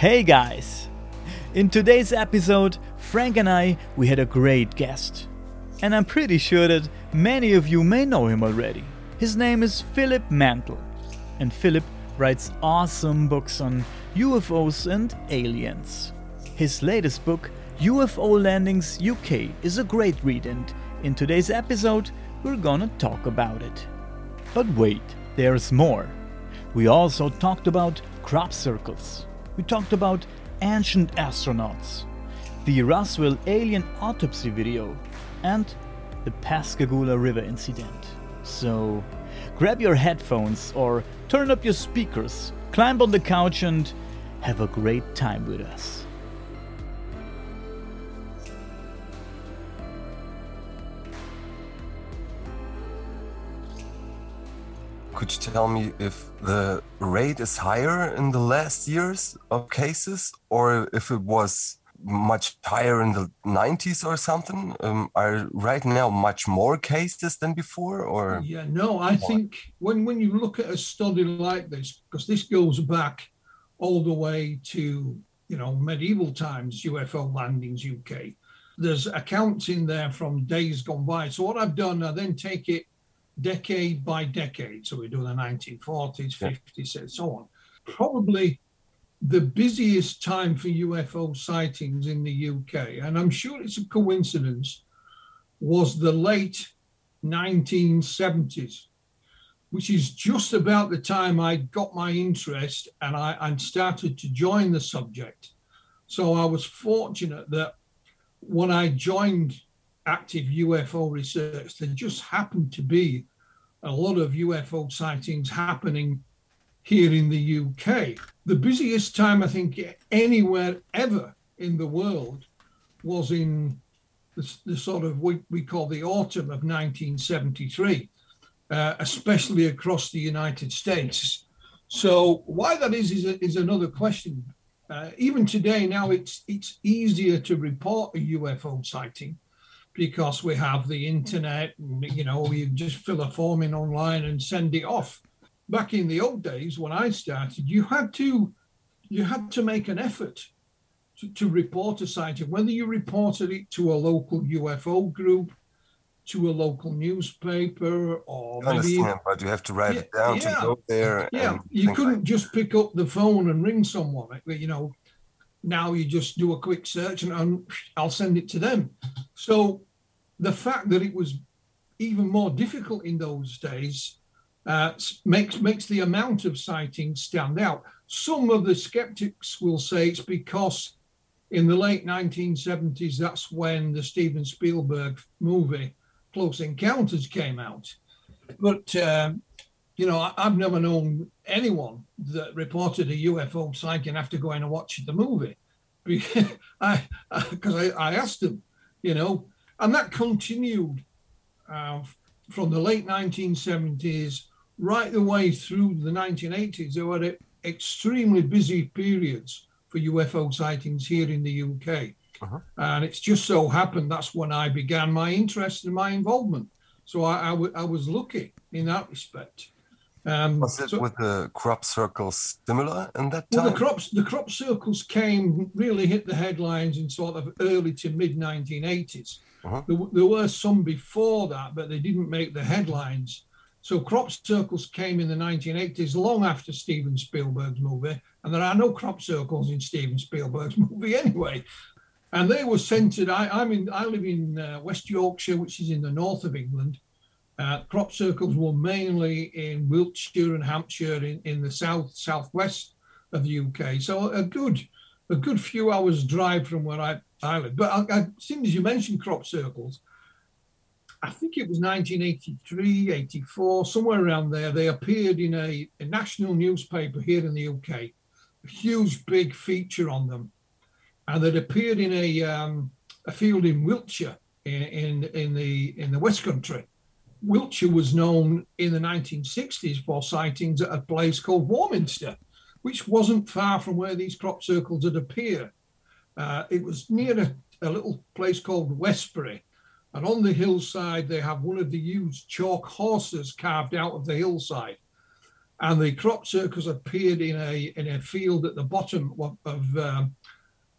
Hey guys! In today's episode, Frank and I, we had a great guest. And I'm pretty sure that many of you may know him already. His name is Philip Mantle. And Philip writes awesome books on UFOs and aliens. His latest book, UFO Landings UK, is a great read, and in today's episode, we're gonna talk about it. But wait, there's more. We also talked about crop circles. We talked about ancient astronauts, the Roswell alien autopsy video, and the Pascagoula River incident. So, grab your headphones or turn up your speakers, climb on the couch, and have a great time with us. Could you tell me if the rate is higher in the last years of cases or if it was much higher in the 90s or something? Um, are right now much more cases than before or? Yeah, no, I think when, when you look at a study like this, because this goes back all the way to, you know, medieval times, UFO landings UK, there's accounts in there from days gone by. So what I've done, I then take it decade by decade. So we do the 1940s, 50s, and so on. Probably the busiest time for UFO sightings in the UK, and I'm sure it's a coincidence, was the late 1970s, which is just about the time I got my interest and I and started to join the subject. So I was fortunate that when I joined active UFO research, there just happened to be a lot of UFO sightings happening here in the UK. The busiest time, I think, anywhere ever in the world was in the, the sort of what we call the autumn of 1973, uh, especially across the United States. So why that is is, is another question. Uh, even today, now it's it's easier to report a UFO sighting because we have the internet and you know you just fill a form in online and send it off back in the old days when i started you had to you had to make an effort to, to report a sighting whether you reported it to a local ufo group to a local newspaper or I maybe understand, but you have to write Yeah, it down yeah. to go there. yeah and you couldn't like- just pick up the phone and ring someone you know now you just do a quick search and, i'll send it to them. So the fact that it was even more difficult in those days uh, makes makes the amount of sightings stand out. Some of the skeptics will say it's because in the late 1970s that's when the steven spielberg movie close encounters came out. But um, you know, I, I've never known anyone that reported a UFO sighting after going and watching the movie. Because I, because I, I asked them, you know, and that continued uh, from the late 1970s right the way through the 1980s. There were extremely busy periods for UFO sightings here in the UK. Uh-huh. And it's just so happened that's when I began my interest and my involvement. So I, I, w- I was lucky in that respect. Um, Was it so- with the crop circles similar in that time? well, the crops the crop circles came really hit the headlines in sort of early to mid 1980s. Uh-huh. There, there were some before that, but they didn't make the headlines. So crop circles came in the 1980s, long after Steven Spielberg's movie, and there are no crop circles in Steven Spielberg's movie anyway. And they were centred. I, I'm in. I live in uh, West Yorkshire, which is in the north of England. Uh, crop circles were mainly in Wiltshire and Hampshire in, in the south southwest of the UK. So a good a good few hours drive from where I, I live. But I, I, as soon as you mentioned crop circles, I think it was 1983, 84, somewhere around there. They appeared in a, a national newspaper here in the UK, a huge big feature on them, and they'd appeared in a um, a field in Wiltshire in, in in the in the West Country. Wiltshire was known in the 1960s for sightings at a place called Warminster, which wasn't far from where these crop circles had appeared. Uh, it was near a, a little place called Westbury. And on the hillside, they have one of the huge chalk horses carved out of the hillside. and the crop circles appeared in a in a field at the bottom of of, um,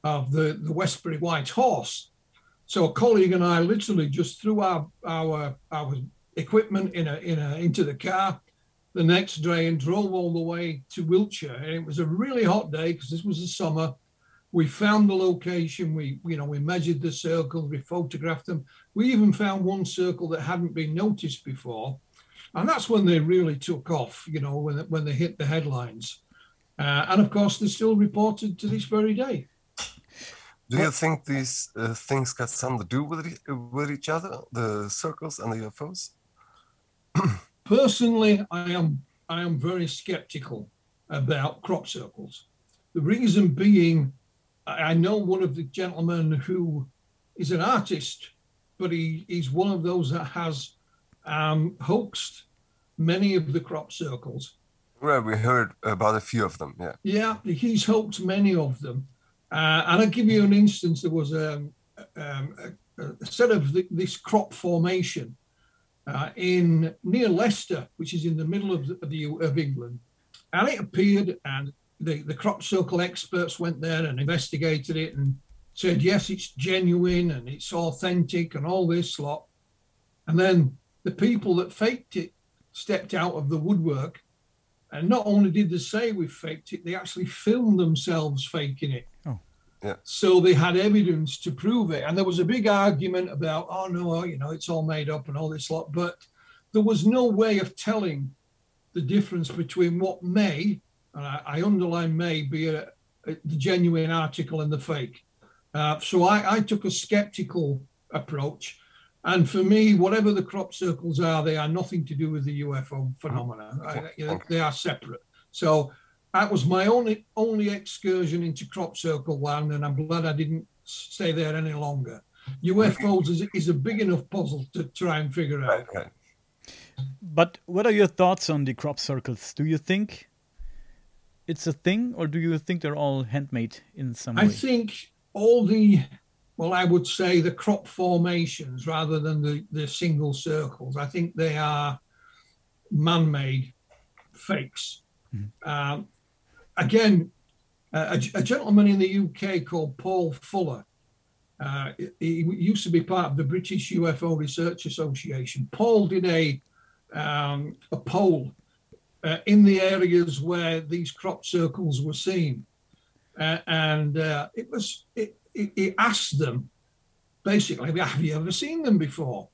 of the the Westbury White Horse. So a colleague and I literally just threw our our our equipment in a in a into the car the next day and drove all the way to Wiltshire. And it was a really hot day because this was the summer. We found the location. We, you know, we measured the circles. We photographed them. We even found one circle that hadn't been noticed before, and that's when they really took off. You know, when when they hit the headlines, uh, and of course they're still reported to this very day. Do you think these uh, things got something to do with with each other, the circles and the UFOs? Personally, I am I am very skeptical about crop circles. The reason being, I know one of the gentlemen who is an artist, but he, he's one of those that has um, hoaxed many of the crop circles. Well, we heard about a few of them. Yeah. Yeah, he's hoaxed many of them. Uh, and I'll give you an instance. There was um, um, a, a set of the, this crop formation uh, in near Leicester, which is in the middle of, the, of, the, of England. And it appeared, and the, the crop circle experts went there and investigated it and said, yes, it's genuine and it's authentic and all this lot. And then the people that faked it stepped out of the woodwork. And not only did they say we faked it, they actually filmed themselves faking it. Oh. Yeah. So they had evidence to prove it. And there was a big argument about, oh, no, you know, it's all made up and all this lot. But there was no way of telling the difference between what may, and I, I underline may, be a, a, the genuine article and the fake. Uh, so I, I took a skeptical approach. And for me, whatever the crop circles are, they are nothing to do with the UFO phenomena. I, you know, they are separate. So that was my only only excursion into crop circle land, and I'm glad I didn't stay there any longer. UFOs is, is a big enough puzzle to try and figure out. Right. But what are your thoughts on the crop circles? Do you think it's a thing, or do you think they're all handmade in some I way? I think all the, well, I would say the crop formations rather than the, the single circles, I think they are man made fakes. Um, again, a, a gentleman in the UK called Paul Fuller, uh, he used to be part of the British UFO Research Association. Paul did a, um, a poll uh, in the areas where these crop circles were seen. Uh, and uh, it was it, it, it asked them basically, have you ever seen them before?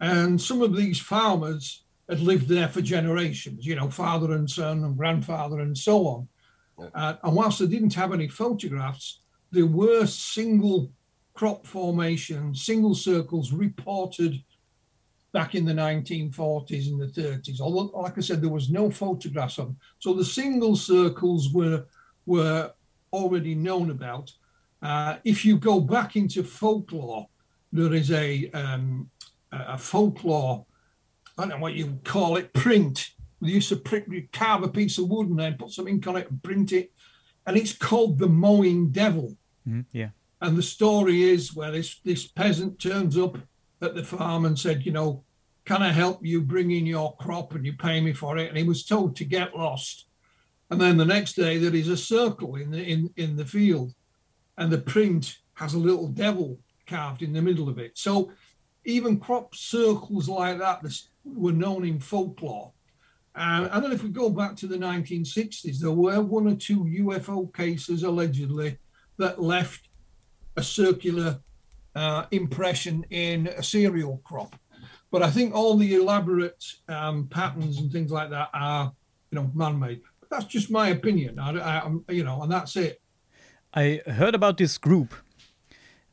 And some of these farmers had lived there for generations, you know, father and son and grandfather and so on. Uh, and whilst they didn't have any photographs, there were single crop formations, single circles reported back in the 1940s and the 30s. Although, like I said, there was no photographs of them. So the single circles were were already known about. Uh, if you go back into folklore, there is a um, a folklore. I don't know what you call it, print. They used to carve a piece of wood and then put some ink on it and print it. And it's called the Mowing Devil. Mhm, yeah. And the story is where this, this peasant turns up at the farm and said, you know, can I help you bring in your crop and you pay me for it? And he was told to get lost. And then the next day there is a circle in the in, in the field, and the print has a little devil carved in the middle of it. So even crop circles like that were known in folklore. Uh, and then if we go back to the 1960s, there were one or two UFO cases allegedly that left a circular uh, impression in a cereal crop. But I think all the elaborate um, patterns and things like that are, you know, man-made. But that's just my opinion. I, I, I'm- you know, and that's it. I heard about this group.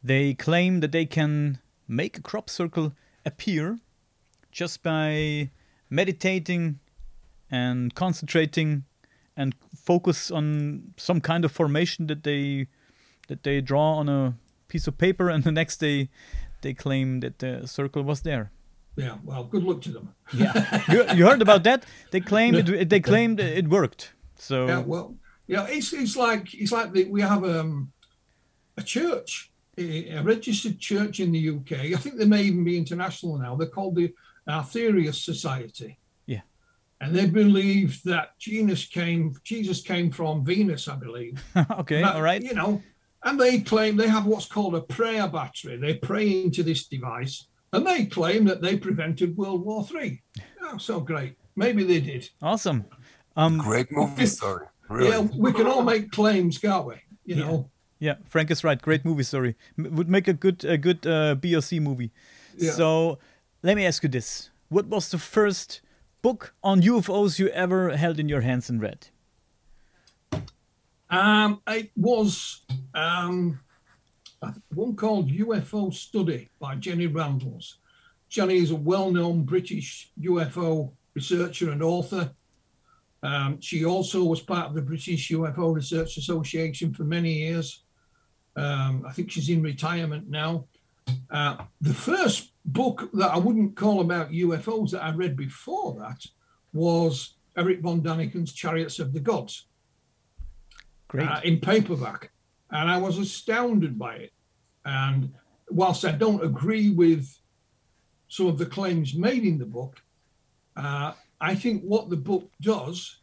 They claim that they can make a crop circle appear just by meditating and concentrating and focus on some kind of formation that they that they draw on a piece of paper and the next day they claim that the circle was there. Yeah. Well, good luck to them. Yeah. you, you heard about that? They claimed it, they claimed it worked. So Yeah. Well, yeah. It's it's like it's like the, we have um, a church, a, a registered church in the UK. I think they may even be international now. They're called the Aetherius Society. Yeah. and they believe that Jesus came Jesus came from Venus, I believe. okay, That, all right. You know, and they claim they have what's called a prayer battery. They pray into this device, and they claim that they prevented World War Three. Oh, so great. Maybe they did. Awesome. Um, Great movie story. Really. Yeah, we can all make claims, can't we? You know. yeah, Frank is right. Great movie story. M- would make a good a good uh, B or C movie. Yeah. So let me ask you this: What was the first book on UFOs you ever held in your hands and read? Um, it was um, one called UFO Study by Jenny Randles. Jenny is a well-known British UFO researcher and author. Um, she also was part of the British UFO Research Association for many years. Um, I think she's in retirement now. Uh, the first book that I wouldn't call about UFOs that I read before that was Eric von Daniken's Chariots of the Gods Great. uh, in paperback, and I was astounded by it. And whilst I don't agree with some of the claims made in the book, uh, I think what the book does,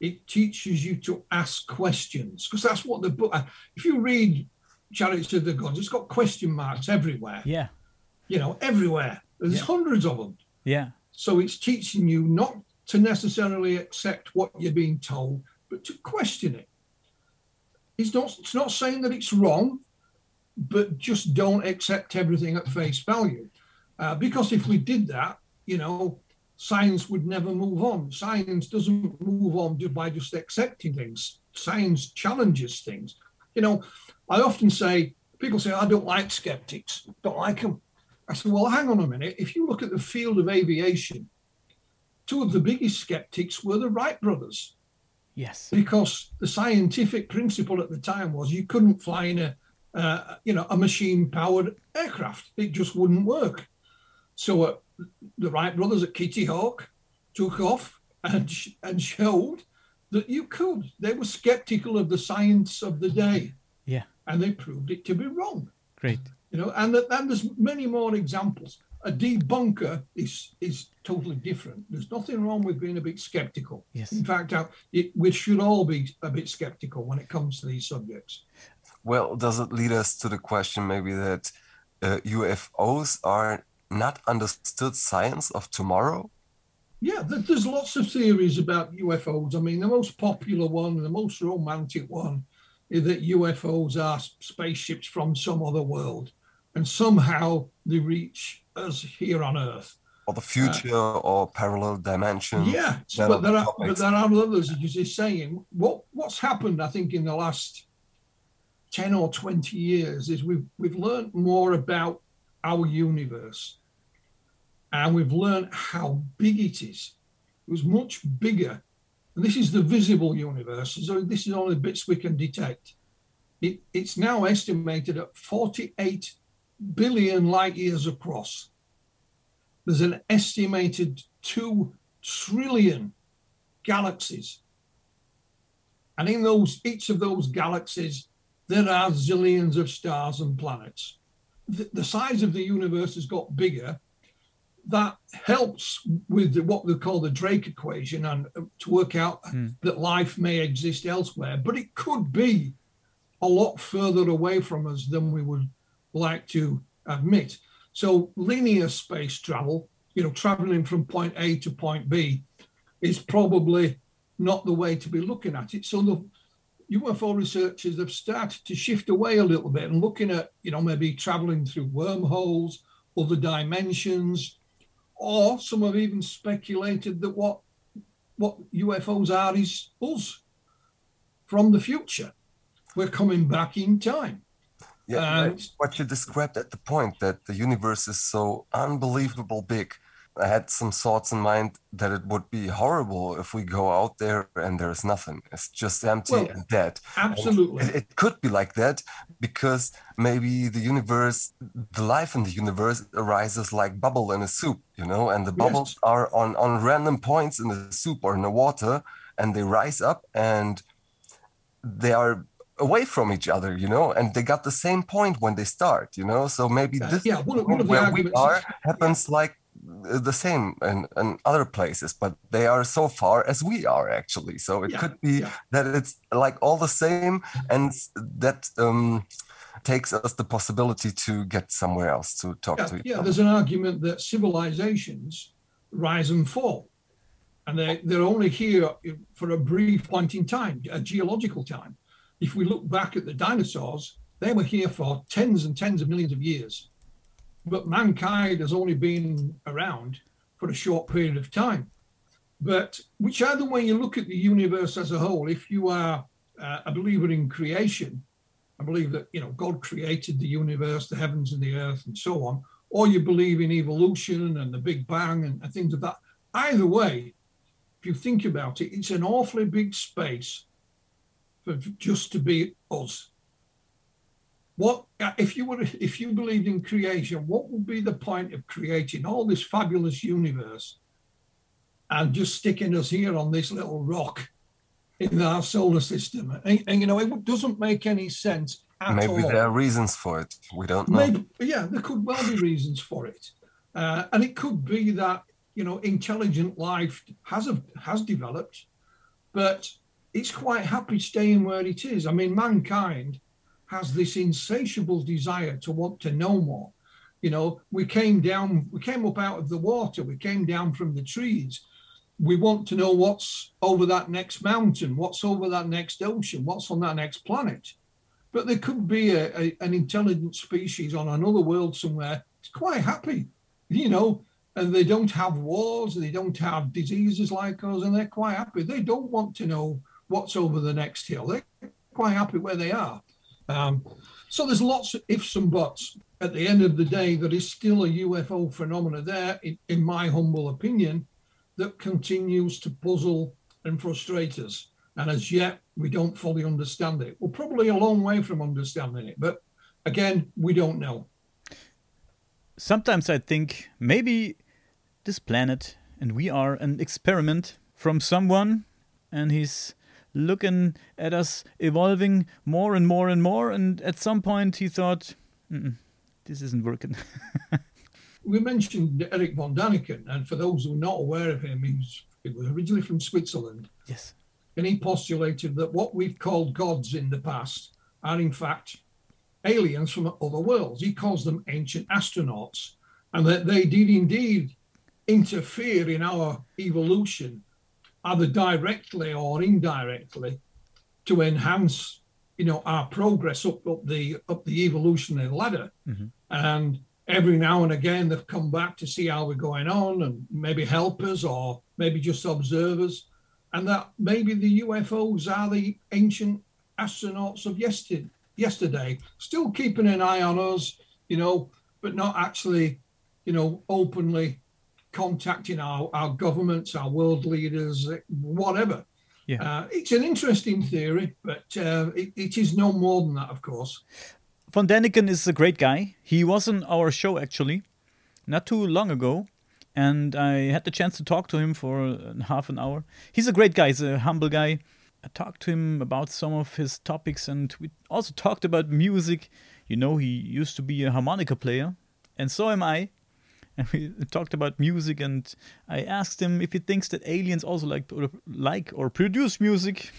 it teaches you to ask questions because that's what the book. uh, If you read Chariots of the Gods, it's got question marks everywhere. yeah. You know, everywhere. There's Yeah. hundreds of them. Yeah. So it's teaching you not to necessarily accept what you're being told, but to question it. It's not it's not saying that it's wrong, but just don't accept everything at face value. Uh, because if we did that, you know, science would never move on. Science doesn't move on just by just accepting things. Science challenges things. You know, I often say, people say, I don't like skeptics, don't like them. I said, well, hang on a minute. If you look at the field of aviation, two of the biggest skeptics were the Wright brothers Yes. because the scientific principle at the time was you couldn't fly in a, uh, you know, a machine-powered aircraft. It just wouldn't work. So uh, the Wright brothers at Kitty Hawk took off and sh- and showed that you could. They were skeptical of the science of the day, Yeah. And they proved it to be wrong Great. you know and, that, and there's many more examples a debunker is is totally different there's nothing wrong with being a bit skeptical Yes. in fact uh, it, we should all be a bit skeptical when it comes to these subjects Well, does it lead us to the question maybe that uh, UFOs are not understood science of tomorrow? yeah there's lots of theories about ufos i mean the most popular one the most romantic one is that ufos are spaceships from some other world and somehow they reach us here on earth Or the future uh, or parallel dimensions. Yeah, but there are topics. but there are others, as you're saying. What what's happened, I think, in the last ten or twenty years is we've we've learned more about our universe, and we've learned how big it is. It was much bigger. And this is the visible universe. So this is only bits we can detect. It, it's now estimated at 48 billion light years across there's an estimated 2 trillion galaxies and in those each of those galaxies there are zillions of stars and planets the, the size of the universe has got bigger that helps with the, what we call the drake equation and uh, to work out that life may exist elsewhere but it could be a lot further away from us than we would like to admit. So linear space travel, you know, traveling from point A to point B, is probably not the way to be looking at it. So the UFO researchers have started to shift away a little bit and looking at, you know, maybe traveling through wormholes, other dimensions, or some have even speculated that what what UFOs are is us from the future. We're coming back in time. Yeah, like what you described at the point that the universe is so unbelievable big. I had some thoughts in mind that it would be horrible if we go out there and there's nothing. It's just empty Well, and dead. And Absolutely. It, it could be like that because maybe the universe, the life in the universe arises like bubble in a soup, you know, and the bubbles are on, on random points in the soup or in the water and they rise up and they are away from each other, you know, and they got the same point when they start, you know. So maybe this yeah, one one where we are happens like the same in, in other places, but they are so far as we are actually. So it Yeah, could be yeah. that it's like all the same, and that um, takes us the possibility to get somewhere else to talk Yeah, to each yeah, other. there's an argument that civilizations rise and fall, and they, they're only here for a brief point in time, a geological time. If we look back at the dinosaurs, they were here for tens and tens of millions of years, but mankind has only been around for a short period of time. But whichever way you look at the universe as a whole, if you are uh, a believer in creation, I believe that you know God created the universe, the heavens and the earth, and so on, or you believe in evolution and the Big Bang and, and things of that. Either way, if you think about it, it's an awfully big space for just to be us. What if you were if you believed in creation? What would be the point of creating all this fabulous universe and just sticking us here on this little rock in our solar system? And, and you know, it doesn't make any sense at Maybe all. there are reasons for it. We don't know. Maybe, yeah, there could well be reasons for it, uh, and it could be that you know intelligent life has a, has developed, but it's quite happy staying where it is. I mean, mankind has this insatiable desire to want to know more. You know, we came down, we came up out of the water, we came down from the trees. We want to know what's over that next mountain, what's over that next ocean, what's on that next planet but there could be a, a, an intelligent species on another world somewhere. It's quite happy, you know, and they don't have wars, they don't have diseases like us, and they're quite happy. They don't want to know what's over the next hill. They're quite happy where they are. Um, so there's lots of ifs and buts. At the end of the day, there is still a UFO phenomena there, in, in my humble opinion, that continues to puzzle and frustrate us. And as yet, we don't fully understand it. We're probably a long way from understanding it, but again, we don't know. Sometimes I think maybe this planet and we are an experiment from someone, and he's looking at us evolving more and more and more. And at some point, he thought, this isn't working. We mentioned Eric von Daniken, and for those who are not aware of him, he's, he was originally from Switzerland. yes. and he postulated that what we've called gods in the past are in fact aliens from other worlds. He calls them ancient astronauts, and that they did indeed interfere in our evolution, either directly or indirectly, to enhance, you know, our progress up up the up the evolutionary ladder. Mm-hmm. And every now and again, they've come back to see how we're going on and maybe help us or maybe just observe us. And that maybe the UFOs are the ancient astronauts of yesterday, yesterday, still keeping an eye on us, you know, but not actually, you know, openly contacting our, our governments, our world leaders, whatever. Yeah. Uh, it's an interesting theory, but uh, it, it is no more than that, of course. Von Daniken is a great guy. He was on our show actually, not too long ago, and I had the chance to talk to him for uh, half an hour. He's a great guy. He's a humble guy. I talked to him about some of his topics, and we also talked about music. You know, he used to be a harmonica player, and so am I. And we talked about music, and I asked him if he thinks that aliens also like like or produce music.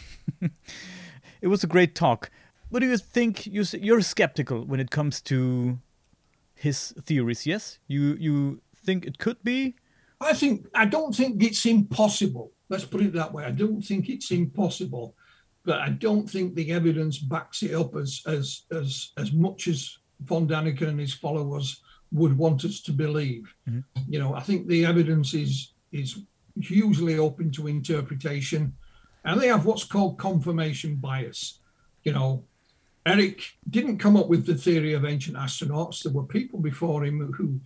it was a great talk. What do you think? You you're skeptical when it comes to his theories. Yes, you you think it could be. I think I don't think it's impossible. Let's put it that way. I don't think it's impossible, but I don't think the evidence backs it up as as as as much as von Daniken and his followers would want us to believe. You know, I think the evidence is is hugely open to interpretation, and they have what's called confirmation bias. You know, Eric didn't come up with the theory of ancient astronauts. There were people before him who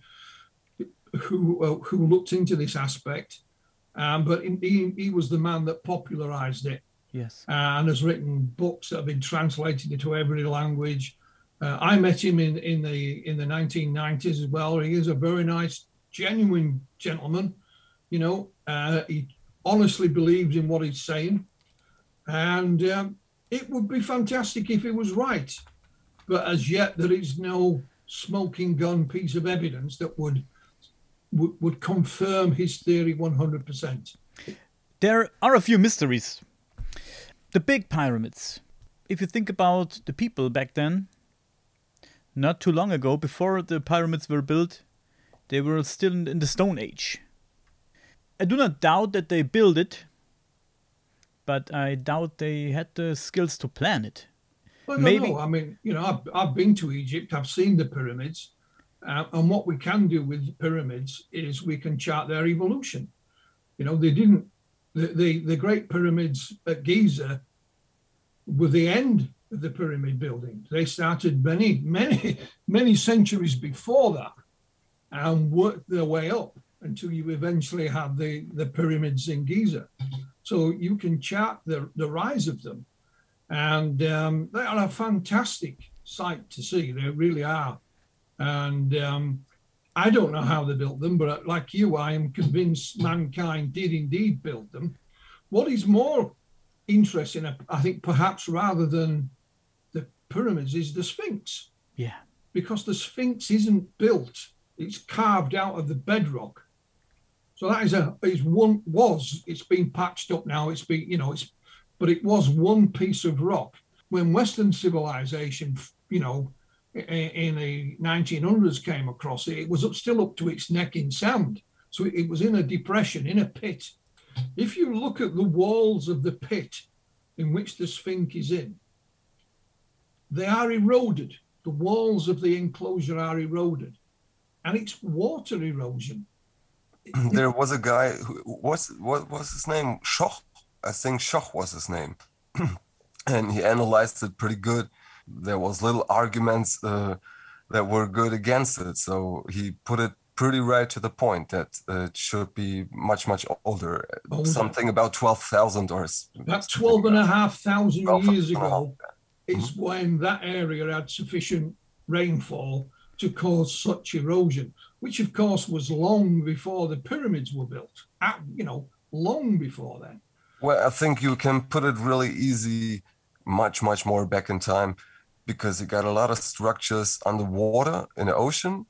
who uh, who looked into this aspect, um, but he, he was the man that popularized it Yes. uh, and has written books that have been translated into every language. Uh, I met him in, in the in the 1990s as well. He is a very nice, genuine gentleman. You know, uh, he honestly believes in what he's saying, and um, it would be fantastic if he was right. But as yet, there is no smoking gun piece of evidence that would would, would confirm his theory 100%. There are a few mysteries. The big pyramids. If you think about the people back then, not too long ago, before the pyramids were built, they were still in the Stone Age. I do not doubt that they built it, but I doubt they had the skills to plan it. Well, Maybe. I mean, you know, I've, I've been to Egypt, I've seen the pyramids, uh, and what we can do with pyramids is we can chart their evolution. You know, they didn't, the, the, the great pyramids at Giza were the end the pyramid building. They started many, many, many centuries before that and worked their way up until you eventually have the, the pyramids in Giza. So you can chart the, the rise of them. And um, they are a fantastic sight to see. They really are. And um, I don't know how they built them, but like you, I am convinced mankind did indeed build them. What is more interesting, I think, perhaps rather than pyramids, is the Sphinx. Yeah. Because the Sphinx isn't built it's carved out of the bedrock. So that is a is one was it's been patched up now. It's been you know it's but it was one piece of rock when Western civilization you know in the 1900s came across it. It was up, still up to its neck in sand, so it was in a depression in a pit. If you look at the walls of the pit in which the Sphinx is in, they are eroded. The walls of the enclosure are eroded and it's water erosion. There was a guy who was what was his name? Schoch, I think Schoch was his name, and he analyzed it pretty good. There was little arguments uh, that were good against it, so he put it pretty right to the point that uh, it should be much much older, older. something about 12,000 or about 12 and a half thousand years ago is mm-hmm. when that area had sufficient rainfall to cause such erosion, which of course was long before the pyramids were built, at, you know, long before then. Well, I think you can put it really easy, much, much more back in time, because you got a lot of structures underwater in the ocean.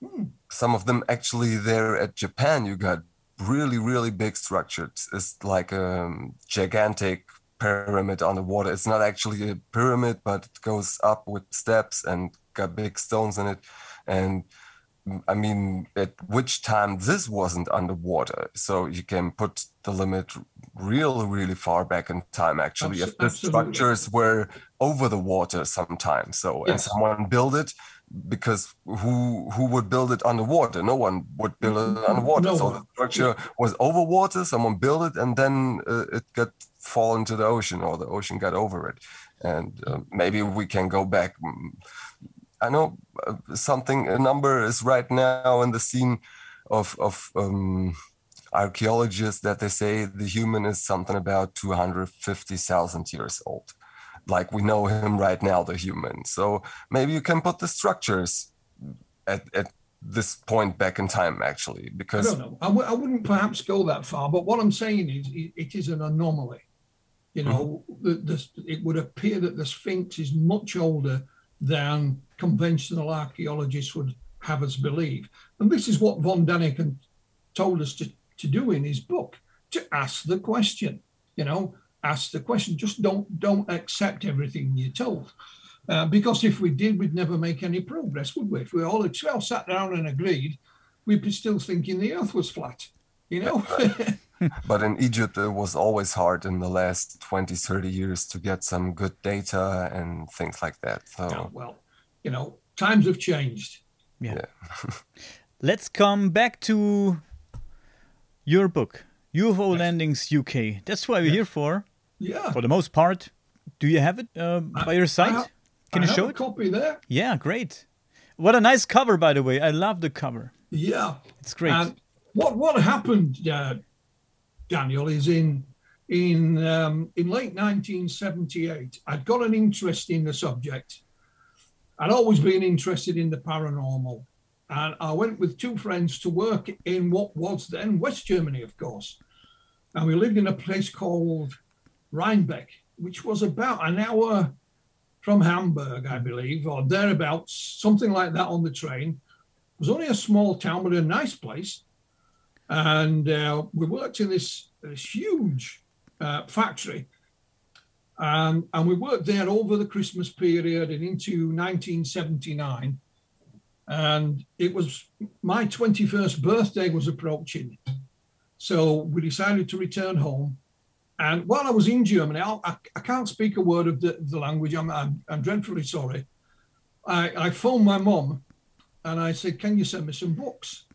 Hmm. Some of them actually there at Japan, you got really, really big structures. It's like a gigantic pyramid underwater. It's not actually a pyramid, but it goes up with steps and got big stones in it. And I mean, at which time this wasn't underwater. So you can put the limit really, really far back in time, actually, if the structures were over the water sometimes. So, yes. and someone built it because who who would build it underwater? No one would build it underwater. No so the structure was over water, someone built it, and then uh, it got fall into the ocean or the ocean got over it. And uh, maybe we can go back I know uh, something a number is right now in the scene of of um, archaeologists that they say the human is something about 250,000 years old. Like we know him right now, the human. So maybe you can put the structures at, at this point back in time, actually, because. I don't know. I w- I wouldn't perhaps go that far, but what I'm saying is it is an anomaly. You know, mm-hmm. the, the, it would appear that the Sphinx is much older than conventional archaeologists would have us believe. And this is what von Daniken told us to, to do in his book, to ask the question, you know, ask the question. Just don't don't accept everything you're told. Uh, because if we did, we'd never make any progress, would we? If we all, if we all sat down and agreed, we'd be still thinking the earth was flat, you know? but in Egypt, it was always hard in the last 20, 30 years to get some good data and things like that. So, yeah, well, you know, times have changed. Yeah. yeah. Let's come back to your book, UFO yes. Landings UK. That's why we're yes. here for. Yeah. For the most part. Do you have it uh, by your side? Can I you show it? copy there. Yeah, great. What a nice cover, by the way. I love the cover. Yeah. It's great. And what what happened, uh, Daniel, is in in um, in late 1978. I'd got an interest in the subject I'd always been interested in the paranormal. And I went with two friends to work in what was then West Germany, of course. And we lived in a place called Reinbek, which was about an hour from Hamburg, I believe, or thereabouts, something like that on the train. It was only a small town, but a nice place. And uh, we worked in this, this huge uh, factory. And we worked there over the Christmas period and into 1979. And it was my 21st birthday was approaching. So we decided to return home. And while I was in Germany, I, I, I can't speak a word of the, the language. I'm, I'm, I'm, dreadfully sorry. I, I phoned my mom and I said, Can you send me some books?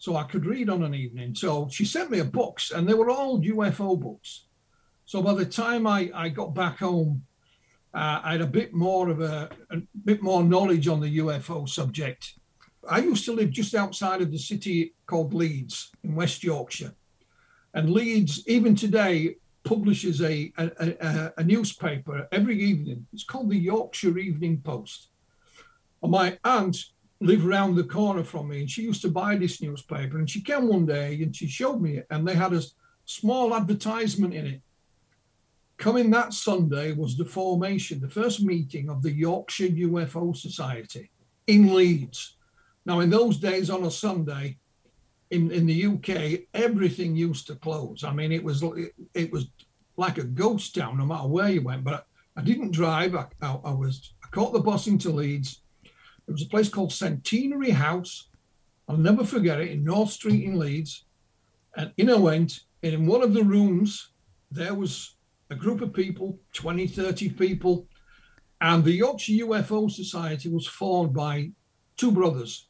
So I could read on an evening. So she sent me a books, and they were all UFO books. So by the time I, I got back home, uh, I had a bit more of a, a bit more knowledge on the UFO subject. I used to live just outside of the city called Leeds in West Yorkshire. And Leeds, even today, publishes a, a, a, a newspaper every evening. It's called the Yorkshire Evening Post. And my aunt lived around the corner from me and she used to buy this newspaper. And she came one day and she showed me it, and they had a small advertisement in it. Coming that Sunday was the formation, the first meeting of the Yorkshire UFO Society in Leeds. Now, in those days on a Sunday, in, in the UK, everything used to close. I mean, it was it, it was like a ghost town, no matter where you went. But I, I didn't drive. I, I, I, was I caught the bus into Leeds. It was a place called Centenary House. I'll never forget it in North Street in Leeds. And in I went, and in one of the rooms, there was a group of people, 20, 30 people. And the Yorkshire UFO Society was formed by two brothers,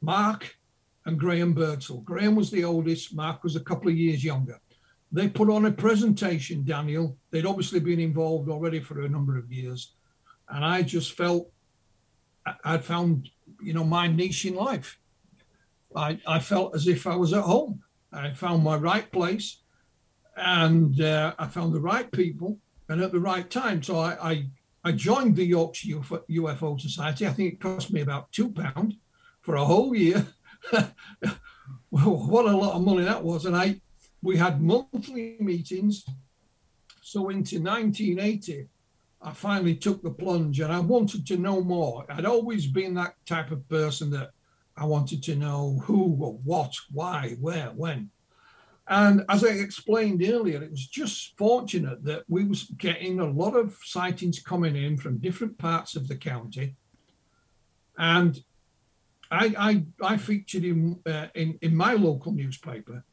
Mark and Graham Birdsall. Graham was the oldest, Mark was a couple of years younger. They put on a presentation, Daniel. They'd obviously been involved already for a number of years. And I just felt I'd found, you know, my niche in life. I, I felt as if I was at home. I found my right place and uh, I found the right people and at the right time. So I, I, I joined the Yorkshire UFO Society. I think it cost me about two pound for a whole year. what a lot of money that was! And I, we had monthly meetings. So into 1980, I finally took the plunge, and I wanted to know more. I'd always been that type of person that I wanted to know who, what, why, where, when. And as I explained earlier, it was just fortunate that we was getting a lot of sightings coming in from different parts of the county. And I, I, I featured in, uh, in, in my local newspaper.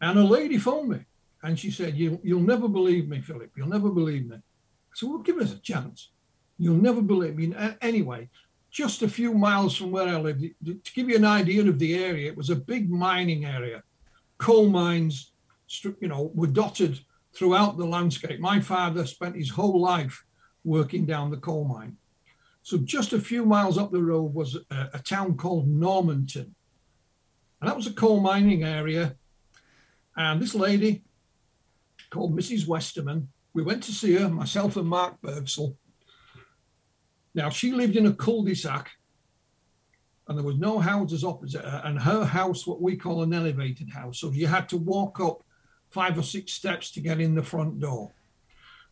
And a lady phoned me and she said, you, You'll never believe me, Philip. You'll never believe me. Well, give us a chance. You'll never believe me. Anyway, just a few miles from where I lived, to give you an idea of the area, it was a big mining area coal mines, you know, were dotted throughout the landscape. My father spent his whole life working down the coal mine. So just a few miles up the road was a, a town called Normanton. And that was a coal mining area. And this lady called Mrs. Westerman, we went to see her, myself and Mark Birdsall. Now, she lived in a cul-de-sac and there was no houses opposite her. And her house, what we call an elevated house. So you had to walk up five or six steps to get in the front door.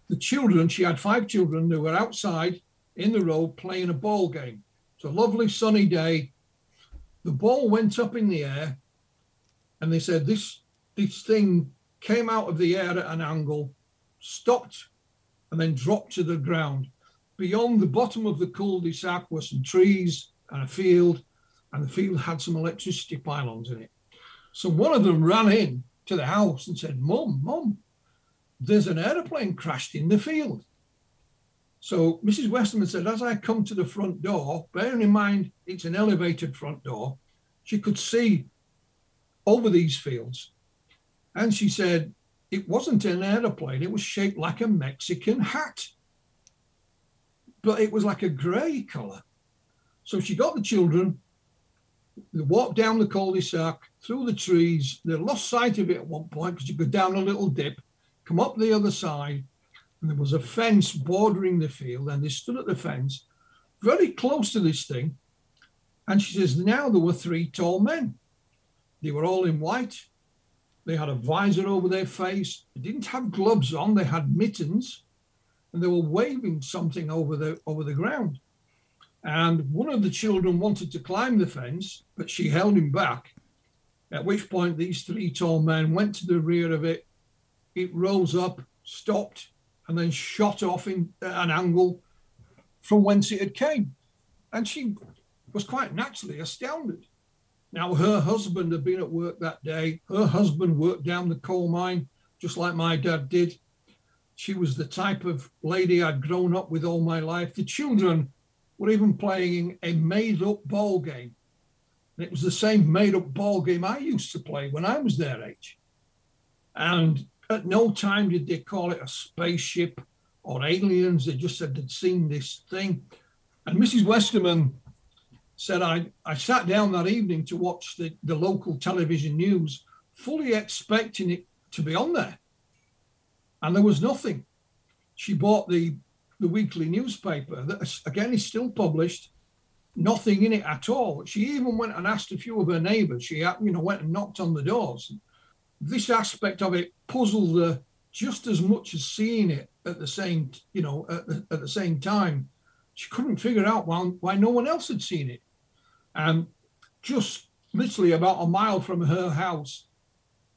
The children, she had five children who were outside in the road playing a ball game. It's a lovely sunny day. The ball went up in the air, and they said this this thing came out of the air at an angle, stopped, and then dropped to the ground. Beyond the bottom of the cul-de-sac were some trees and a field, and the field had some electricity pylons in it. So one of them ran in to the house and said, Mum, Mum, there's an aeroplane crashed in the field. So Mrs. Westerman said, as I come to the front door, bearing in mind it's an elevated front door, she could see over these fields. And she said, it wasn't an aeroplane, it was shaped like a Mexican hat. But it was like a grey colour. So she got the children, they walked down the cul-de-sac, through the trees. They lost sight of it at one point because you go down a little dip, come up the other side, and there was a fence bordering the field. And they stood at the fence, very close to this thing. And she says, now there were three tall men. They were all in white. They had a visor over their face. They didn't have gloves on. They had mittens, and they were waving something over the over the ground. And one of the children wanted to climb the fence, but she held him back. At which point, these three tall men went to the rear of it. It rose up, stopped, and then shot off in an angle from whence it had came. And she was quite naturally astounded. Now, her husband had been at work that day. Her husband worked down the coal mine, just like my dad did. She was the type of lady I'd grown up with all my life. The children were even playing a made up ball game. And it was the same made up ball game I used to play when I was their age. And at no time did they call it a spaceship or aliens. They just said they'd seen this thing. And Mrs. Westerman said, I, I sat down that evening to watch the, the local television news, fully expecting it to be on there. And there was nothing. She bought the, the weekly newspaper that, again, is still published, nothing in it at all. She even went and asked a few of her neighbors. She, uh, you know, went and knocked on the doors. This aspect of it puzzled her just as much as seeing it at the same, you know, at the, at the same time. She couldn't figure out why, why no one else had seen it. And just literally about a mile from her house,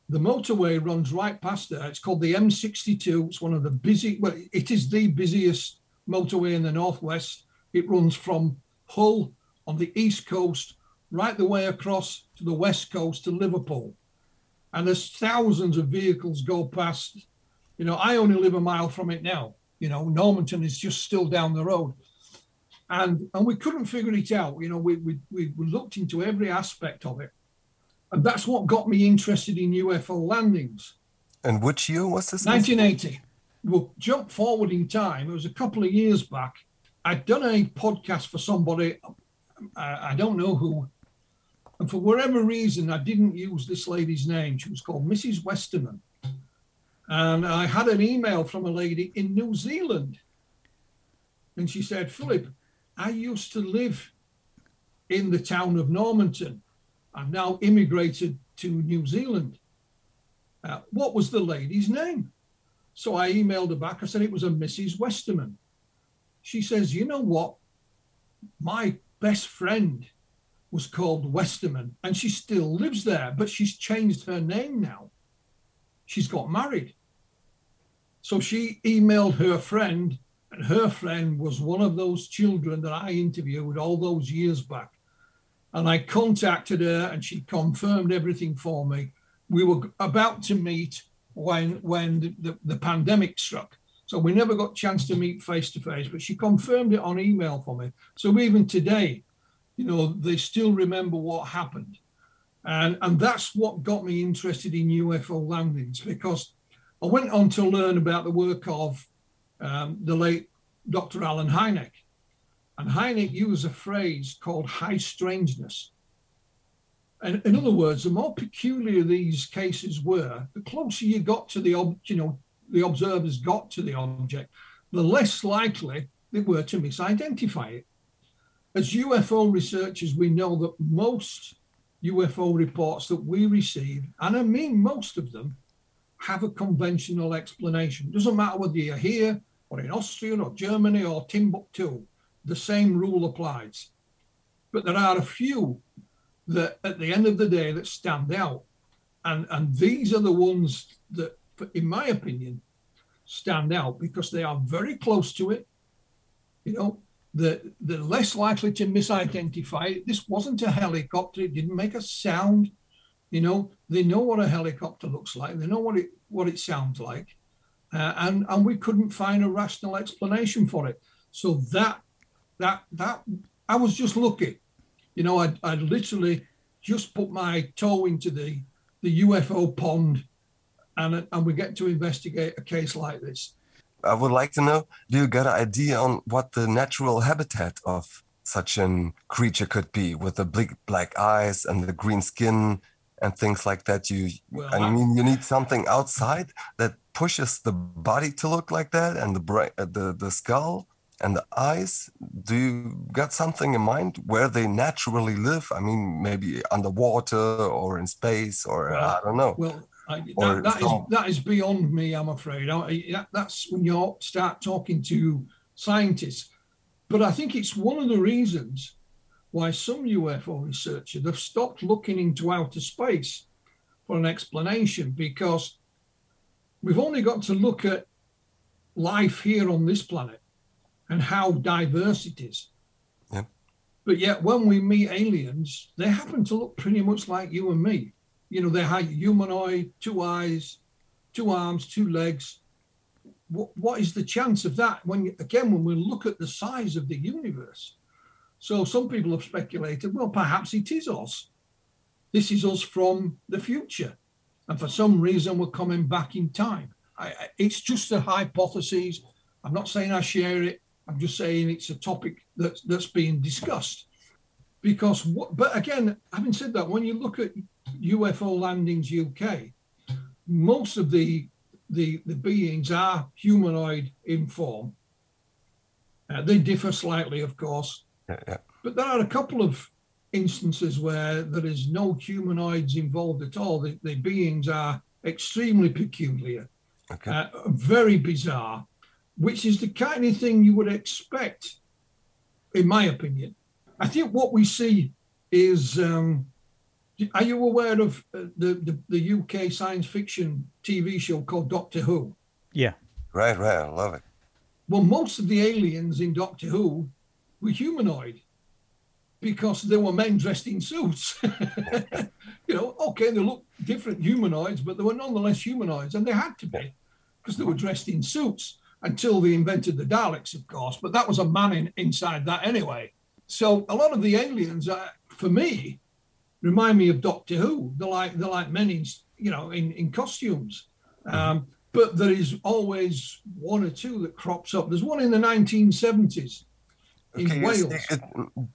the motorway runs right past there. It's called the M62. It's one of the busy, well, it is the busiest motorway in the Northwest. It runs from Hull on the East Coast right the way across to the West Coast to Liverpool. And there's thousands of vehicles go past. You know, I only live a mile from it now. You know, Normanton is just still down the road and and we couldn't figure it out. You know, we we we looked into every aspect of it, and that's what got me interested in UFO landings. And which year was this? 1980. We'll jump forward in time. It was a couple of years back. I'd done a podcast for somebody, I, I don't know who, and for whatever reason, I didn't use this lady's name. She was called Mrs. Westerman. And I had an email from a lady in New Zealand. And she said, Philip, I used to live in the town of Normanton. I've now immigrated to New Zealand. Uh, what was the lady's name? So I emailed her back. I said it was a Mrs. Westerman. She says, You know what? My best friend was called Westerman and she still lives there, but she's changed her name now. She's got married. So she emailed her friend and her friend was one of those children that I interviewed all those years back. And I contacted her and she confirmed everything for me. We were about to meet when when the, the, the pandemic struck. So we never got a chance to meet face to face, but she confirmed it on email for me. So even today, you know, they still remember what happened. And, and that's what got me interested in UFO landings because I went on to learn about the work of um, the late Dr. Allen Hynek. And Hynek used a phrase called high strangeness. And in other words, the more peculiar these cases were, the closer you got to the, ob- you know, the observers got to the object, the less likely they were to misidentify it. As UFO researchers, we know that most UFO reports that we receive, and I mean most of them, have a conventional explanation. Doesn't matter whether you're here or in Austria or Germany or Timbuktu, the same rule applies. But there are a few that at the end of the day that stand out. And, and these are the ones that, in my opinion, stand out because they are very close to it. You know, the, they're less likely to misidentify it. This wasn't a helicopter, it didn't make a sound. You know, they know what a helicopter looks like, they know what it what it sounds like uh, and and we couldn't find a rational explanation for it. So that that that I was just lucky, you know. I I literally just put my toe into the the UFO pond, and and we get to investigate a case like this. I would like to know: Do you got an idea on what the natural habitat of such a creature could be, with the big black eyes and the green skin and things like that? You, well, I mean, you need something outside that pushes the body to look like that and the brain, uh, the the skull and the eyes. Do you got something in mind where they naturally live? I mean, maybe underwater or in space, or well, I don't know. Well, I, that, that is that is beyond me. I'm afraid. I, that, that's when you start talking to scientists. but I think it's one of the reasons why some UFO researchers have stopped looking into outer space for an explanation because we've only got to look at life here on this planet and how diverse it is. But yet, when we meet aliens, they happen to look pretty much like you and me. You know, they have humanoid, two eyes, two arms, two legs. What, what is the chance of that? When again, when we look at the size of the universe, so some people have speculated, well, perhaps it is us. This is us from the future, and for some reason, we're coming back in time. I, it's just a hypothesis. I'm not saying I share it. I'm just saying it's a topic that's that's being discussed. Because, what, but again, having said that, when you look at UFO landings UK, most of the the, the beings are humanoid in form. Uh, they differ slightly, of course, Yeah, yeah. but there are a couple of instances where there is no humanoids involved at all. The, the beings are extremely peculiar, Okay. uh, very bizarre, which is the kind of thing you would expect, in my opinion. I think what we see is. Um, are you aware of uh, the, the the UK science fiction TV show called Doctor Who? Yeah. Right, right. I love it. Well, most of the aliens in Doctor Who were humanoid because they were men dressed in suits. you know, okay, they look different humanoids, but they were nonetheless humanoids, and they had to be because they were dressed in suits until they invented the Daleks, of course. But that was a man in, inside that anyway. So a lot of the aliens, uh, for me, remind me of Doctor Who. They're like they're like men in you know in in costumes. Um, but there is always one or two that crops up. There's one in the 1970s in Okay, Wales. it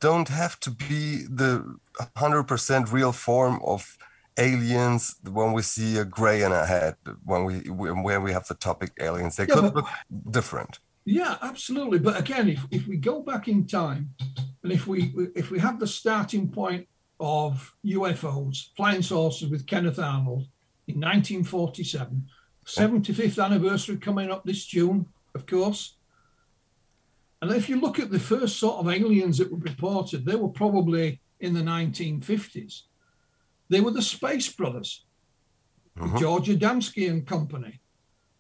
don't have to be the 100% real form of aliens when we see a gray in a head when we when when we have the topic aliens they Yeah, could but- look different Yeah, absolutely. But again, if, if we go back in time, and if we if we have the starting point of UFOs, flying saucers with Kenneth Arnold in 1947, 75th anniversary coming up this June, of course. And if you look at the first sort of aliens that were reported, they were probably in the 1950s. They were the Space Brothers, Mhm. George Adamski and Company.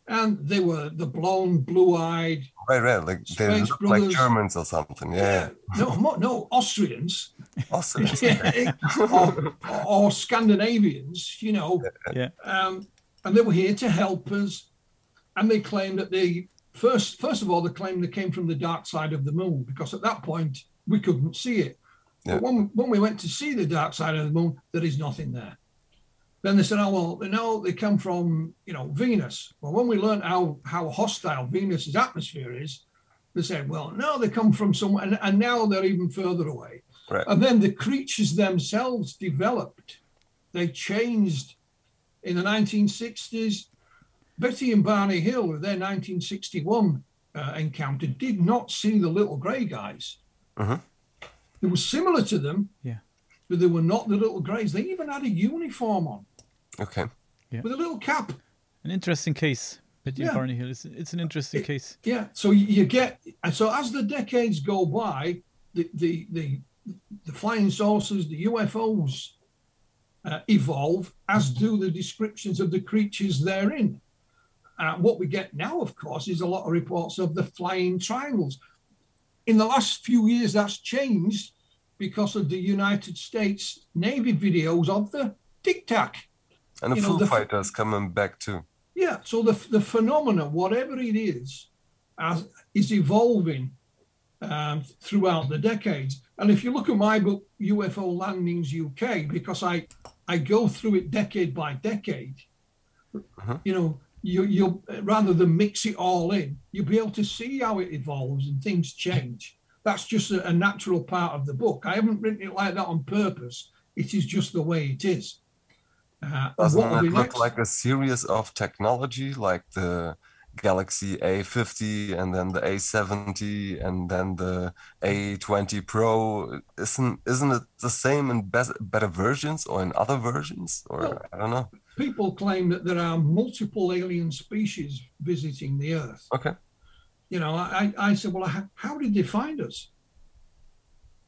And they were the blonde, blue-eyed, right right like they Space look like germans or something yeah, no, mo- no, Austrians awesome or, or Scandinavians, you know. Yeah. Um, and they were here to help us. And they claimed that they first, first of all, the claim that came from the dark side of the moon because at that point we couldn't see it. Yeah. But when, when we went to see the dark side of the moon, there is nothing there. Then they said, oh, well, no, they come from, you know, Venus. Well, when we learned how, how hostile Venus's atmosphere is, they said, well, no, they come from somewhere. And, and now they're even further away. right And then the creatures themselves developed. They changed in the 1960s. Betty and Barney Hill, with their 1961 uh, encounter, did not see the little grey guys. Mhm. They were similar to them, Yeah. but they were not the little greys. They even had a uniform on okay with a little cap. An interesting case. Betty and Barney Hill. It's, it's an interesting It- case. Yeah. So you you get, and so as the decades go by, the the the, the flying saucers, the UFOs uh, evolve, as do the descriptions of the creatures therein. Uh, what we get now, of course, is a lot of reports of the flying triangles. In the last few years, that's changed because of the United States Navy videos of the Tic Tac. and the You know, foo the- fighters coming back too Yeah, so the the phenomena, whatever it is, as is evolving um, throughout the decades. And if you look at my book, UFO Landings UK, because I I go through it decade by decade, you know, you you rather than mix it all in, you'll be able to see how it evolves and things change. That's just a, a natural part of the book. I haven't written it like that on purpose. It is just the way it is. Uh, doesn't it look next? like a series of technology like the galaxy a50 and then the a70 and then the a20 pro isn't isn't it the same in bes- better versions or in other versions or Well, i don't know people claim that there are multiple alien species visiting the Earth. okay you know, I, I said, well, how, how did they find us?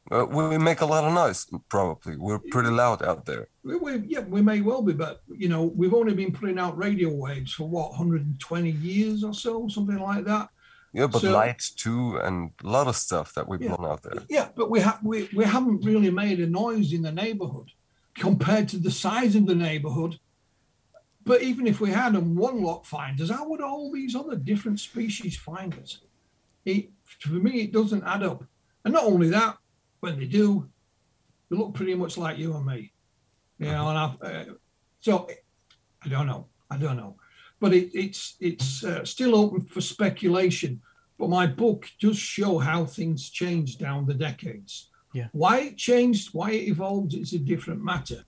Uh, we make a lot of noise, probably. We're pretty loud out there. We, we, yeah, we may well be, but you know, we've only been putting out radio waves for what 120 years or so, something like that. Yeah, but So- light too, and a lot of stuff that we've Yeah. blown out there. Yeah, but we have we, we haven't really made a noise in the neighbourhood compared to the size of the neighbourhood. But even if we had and one lot find us, how would all these other different species find us? It, for me, it doesn't add up. And not only that, when they do, they look pretty much like you and me. You know, and I've, uh, so I don't know. I don't know. But it, it's it's uh, still open for speculation. But my book does show how things changed down the decades. Yeah. Why it changed, why it evolved is a different matter.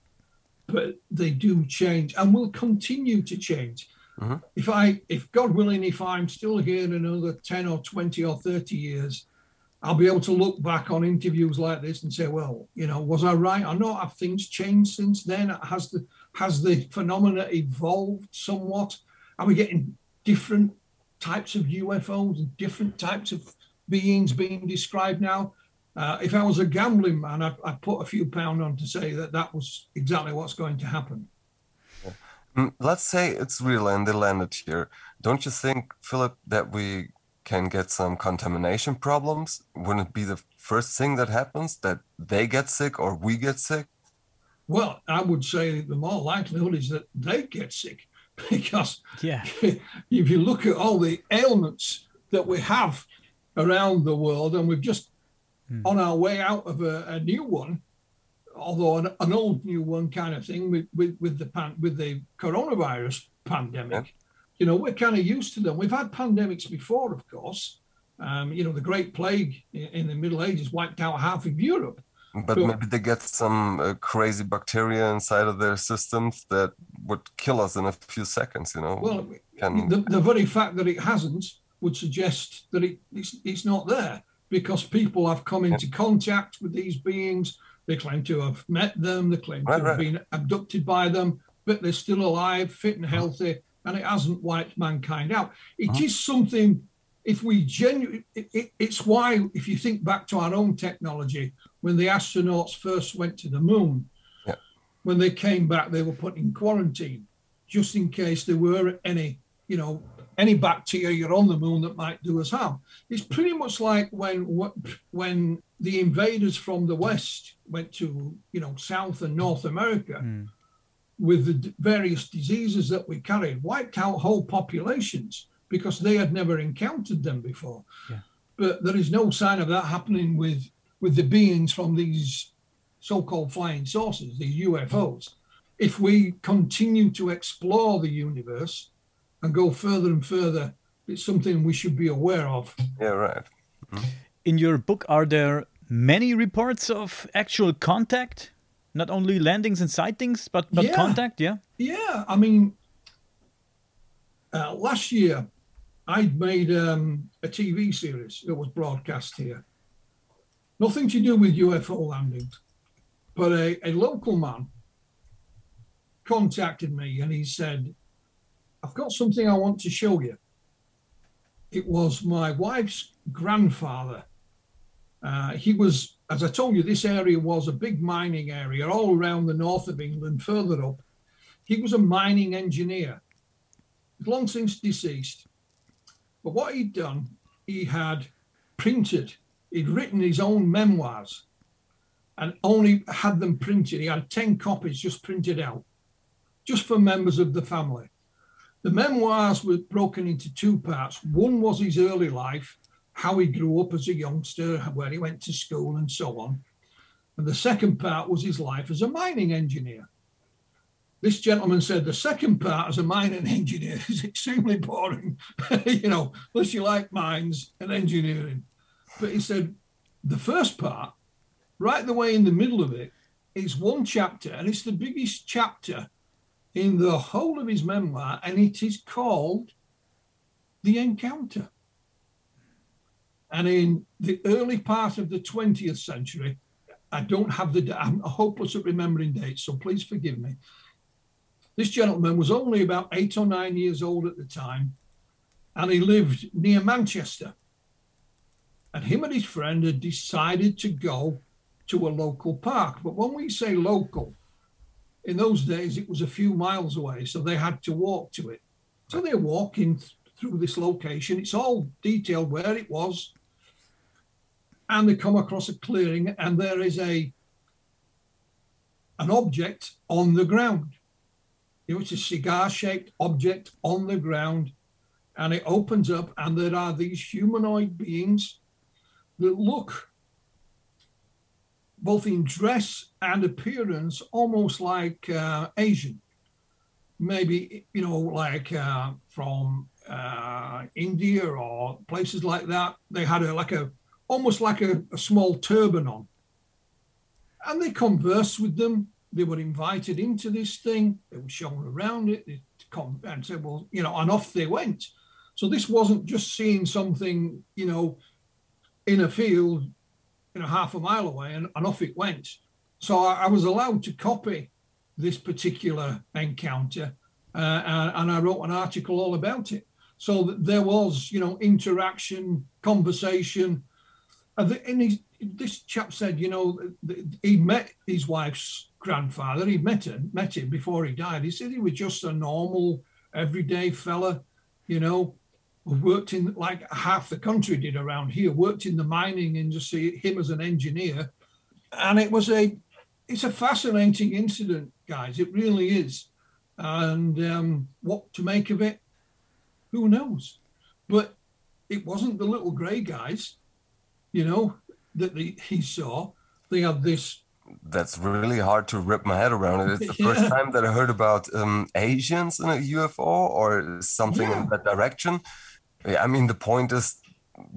But they do change and will continue to change. Mhm. If I, if God willing, if I'm still here in another 10 or 20 or 30 years, I'll be able to look back on interviews like this and say, well, you know, was I right or not? Have things changed since then? Has the has the phenomena evolved somewhat? Are we getting different types of UFOs and different types of beings being described now? Uh, if I was a gambling man, I'd, I'd put a few pound on to say that that was exactly what's going to happen. Mm, Let's say it's real and they landed here. Don't you think, Philip, that we can get some contamination problems? Wouldn't it be the first thing that happens that they get sick or we get sick? Well, I would say the more likelihood is that they get sick because Yeah. if you look at all the ailments that we have around the world, and we've just Hmm. on our way out of a, a new one, although an, an old new one kind of thing with with, with the pan, with the coronavirus pandemic. You know, we're kind of used to them. We've had pandemics before, of course. Um, you know, the Great Plague in, the Middle Ages wiped out half of Europe. But Cool. maybe they get some uh, crazy bacteria inside of their systems that would kill us in a few seconds, you know? Well, Can- the, the very fact that it hasn't would suggest that it, it's, it's not there because people have come into contact with these beings. They claim to have met them, they claim to Right, have right. been abducted by them, but they're still alive, fit and healthy, and it hasn't wiped mankind out. It is Uh-huh. something, if we genuinely, it, it, it's why, if you think back to our own technology, when the astronauts first went to the moon, Yeah. when they came back, they were put in quarantine just in case there were any, you know, any bacteria on the moon that might do us harm. It's pretty much like when when the invaders from the west went to, you know, South and North America Mm. With the various diseases that we carried, wiped out whole populations because they had never encountered them before. Yeah. But there is no sign of that happening with with the beings from these so-called flying saucers, these UFOs. If we continue to explore the universe and go further and further, it's something we should be aware of. yeah, right. Mm-hmm. In your book, are there many reports of actual contact? Not only landings and sightings, but, but Yeah. contact, yeah? Yeah, I mean, uh, last year I'd made um, a TV series that was broadcast here. Nothing to do with UFO landings, but a, a local man contacted me and he said, I've got something I want to show you. It was my wife's grandfather. Uh, he was, as I told you, this area was a big mining area all around the north of England, further up. He was a mining engineer, long since deceased. But what he'd done, he had printed, he'd written his own memoirs and only had them printed. He had 10 copies just printed out, just for members of the family. The memoirs were broken into two parts. One was his early life, how he grew up as a youngster, where he went to school, and so on. And the second part was his life as a mining engineer. This gentleman said the second part as a mining engineer is extremely boring, you know, unless you like mines and engineering. But he said the first part, right the way in the middle of it, is one chapter, and it's the biggest chapter in the whole of his memoir, and it is called The Encounter. And in the early part of the 20th century, I don't have the, I'm hopeless at remembering dates, so please forgive me. This gentleman was only about eight or nine years old at the time, and he lived near Manchester. And him and his friend had decided to go to a local park. But when we say local, in those days it was a few miles away, so they had to walk to it. So they're walking th- through this location. It's all detailed where it was. And they come across a clearing, and there is a an object on the ground. Know, it's a cigar-shaped object on the ground, and it opens up, and there are these humanoid beings that look both in dress and appearance almost like uh, Asian. Maybe, you know, like uh, from uh, India or places like that. They had a like a almost like a, a small turban on. And they conversed with them. They were invited into this thing. They were shown around it. They come and said, well, you know, and off they went. So this wasn't just seeing something, you know, in a field you know, half a mile away, and, and off it went. So I, I, was allowed to copy this particular encounter, uh, and, and, I wrote an article all about it. So there was, you know, interaction, conversation. And, this chap said, you know, he met his wife's grandfather. He met him, met him before he died. He said he was just a normal, everyday fella, you know, worked in like half the country did around here, worked in the mining industry, him as an engineer. And it was a it's a fascinating incident, guys. It really is. And um, what to make of it, who knows? But it wasn't the little grey guys, you know, that the, he saw. They had this that's really hard to wrap my head around. It's the yeah. first time that I heard about um, Asians in a UFO or something yeah. in that direction. I mean, the point is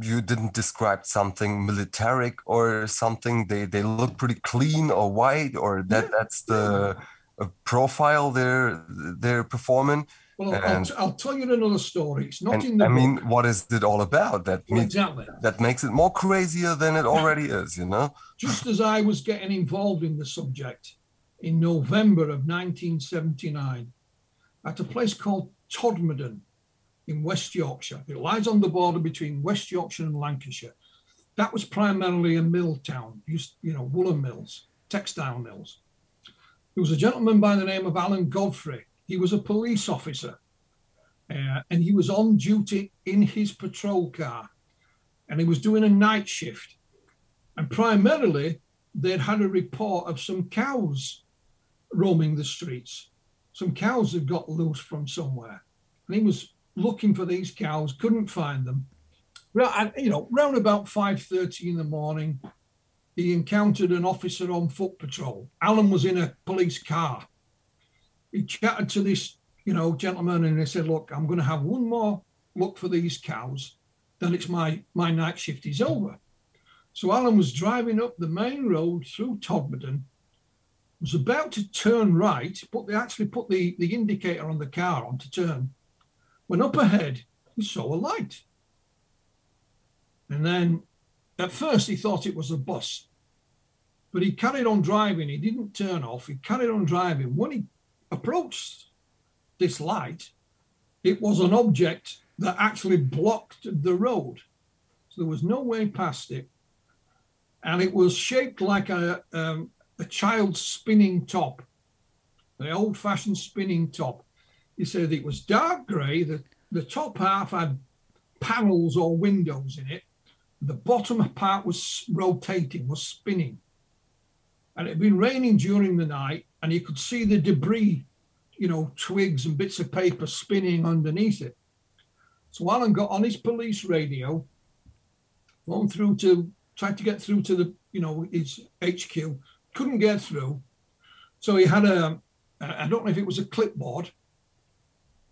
you didn't describe something militaric or something. They they look pretty clean or white, or that yeah. that's the profile they're they're performing. Well, and, I'll, I'll, tell you another story. It's not and, in the. I book. mean, what is it all about? That well, exactly. that makes it more crazier than it already is. You know. Just as I was getting involved in the subject in November of 1979, at a place called Todmorden in West Yorkshire. It lies on the border between West Yorkshire and Lancashire. That was primarily a mill town, used, you know, woolen mills, textile mills. There was a gentleman by the name of Alan Godfrey. He was a police officer uh, and he was on duty in his patrol car and he was doing a night shift. And primarily, they'd had a report of some cows roaming the streets. Some cows had got loose from somewhere. And he was looking for these cows, couldn't find them. Well, you know, round about 5.30 in the morning, he encountered an officer on foot patrol. Alan was in a police car. He chatted to this, you know, gentleman and he said, look, I'm going to have one more look for these cows. Then it's my, my night shift is over. So Alan was driving up the main road through Todmorden, was about to turn right, but they actually put the, the indicator on the car on to turn when up ahead, he saw a light. And then at first he thought it was a bus, but he carried on driving. He didn't turn off. He carried on driving. When he approached this light, it was an object that actually blocked the road. So there was no way past it. And it was shaped like a, um, a child's spinning top, the old fashioned spinning top. He said it was dark grey. The, the top half had panels or windows in it. The bottom part was rotating, was spinning. And it had been raining during the night, and you could see the debris, you know, twigs and bits of paper spinning underneath it. So Alan got on his police radio, phoned through to, tried to get through to the, you know, his HQ, couldn't get through. So he had a, I don't know if it was a clipboard,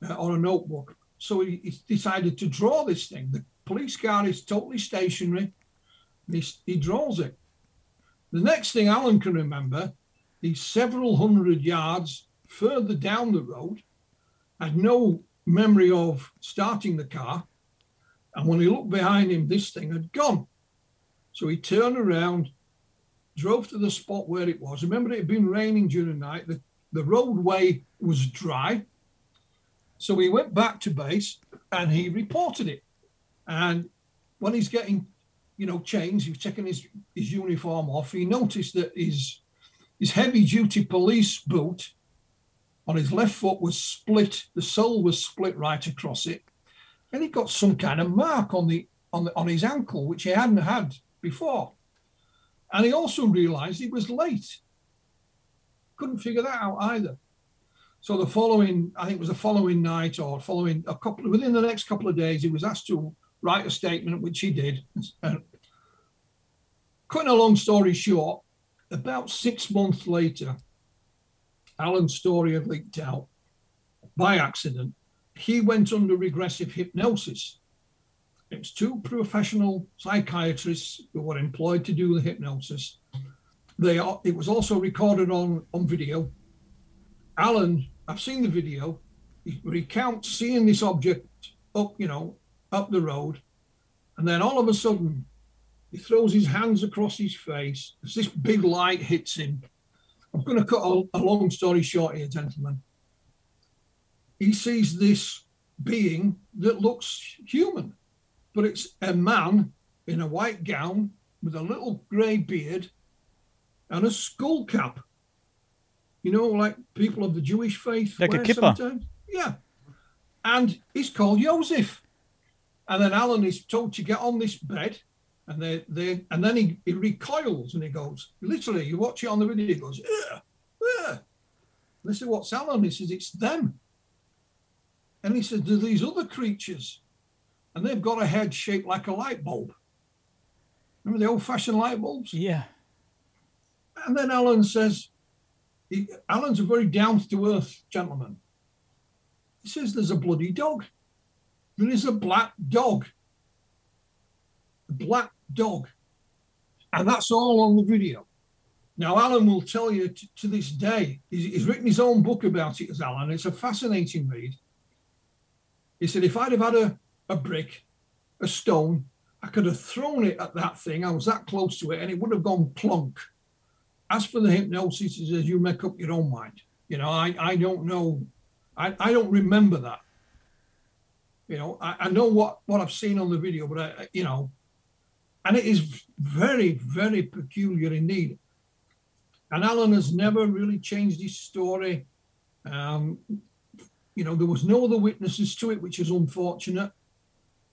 uh, or a notebook. So he, he, decided to draw this thing. The police car is totally stationary. He, he draws it. The next thing Alan can remember, he's several hundred yards further down the road, had no memory of starting the car. And when he looked behind him, this thing had gone. So he turned around, drove to the spot where it was. Remember, it had been raining during the night. The, the roadway was dry. So he went back to base and he reported it. And when he's getting you know, changed. He was taking his, his uniform off. He noticed that his his heavy duty police boot on his left foot was split. The sole was split right across it, and he got some kind of mark on the on the on his ankle, which he hadn't had before. And he also realised he was late. Couldn't figure that out either. So the following, I think it was the following night or following a couple within the next couple of days, he was asked to write a statement, which he did. And cutting a long story short, about six months later, Alan's story had leaked out by accident. He went under regressive hypnosis. It was two professional psychiatrists who were employed to do the hypnosis. They are, it was also recorded on, on video. Alan, I've seen the video. He recounts seeing this object up, you know, up the road, and then all of a sudden, he throws his hands across his face. As this big light hits him. I'm going to cut a, long story short here, gentlemen. He sees this being that looks human, but it's a man in a white gown with a little grey beard and a skull cap. You know, like people of the Jewish faith. Like a wear kippah. sometimes. Yeah. And he's called Joseph. And then Alan is told to get on this bed. And they, they and then he, he recoils and he goes, literally, you watch it on the video, he goes, Ugh, ugh. This is what's Alan. He says, it's them. And he says, there's these other creatures. And they've got a head shaped like a light bulb. Remember the old fashioned light bulbs? Yeah. And then Alan says, he, Alan's a very down to earth gentleman. He says, There's a bloody dog. There is a black dog. Black dog. And that's all on the video. Now, Alan will tell you t- to this day, he's, he's written his own book about it as Alan. It's a fascinating read. He said, If I'd have had a, a brick, a stone, I could have thrown it at that thing. I was that close to it and it would have gone plunk as for the hypnosis, he says you make up your own mind. You know, I, I don't know, I, I don't remember that. You know, I, I know what, what I've seen on the video, but I, you know, and it is very, very peculiar indeed. And Alan has never really changed his story. Um, you know, there was no other witnesses to it, which is unfortunate.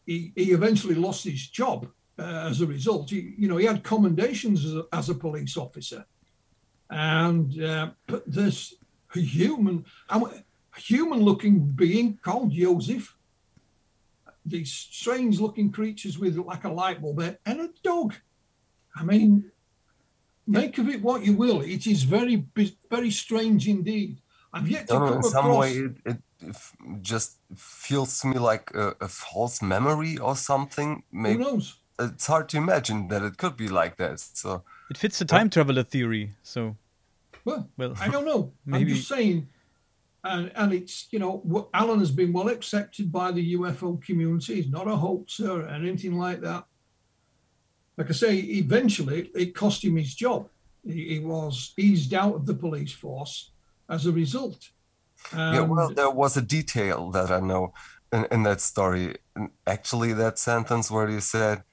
He, he eventually lost his job uh, as a result. He, you know, he had commendations as a, as a police officer and uh, but this human, human-looking being called Joseph. These strange-looking creatures with like a light bulb head and a dog. I mean, make of it what you will. It is very, very strange indeed. I've yet to No, no, come in some across. way, it, it f- just feels to me like a, a false memory or something. who Maybe knows? it's hard to imagine that it could be like that. So It fits the time traveler theory. So, Well, well, I don't know. I'm Maybe- just saying, and and it's you know Alan has been well accepted by the UFO community. He's not a hoaxer or anything like that. Like I say, eventually it cost him his job. He, he was eased out of the police force as a result. yeah, well, there was a detail that I know in, in that story. Actually, that sentence where you said,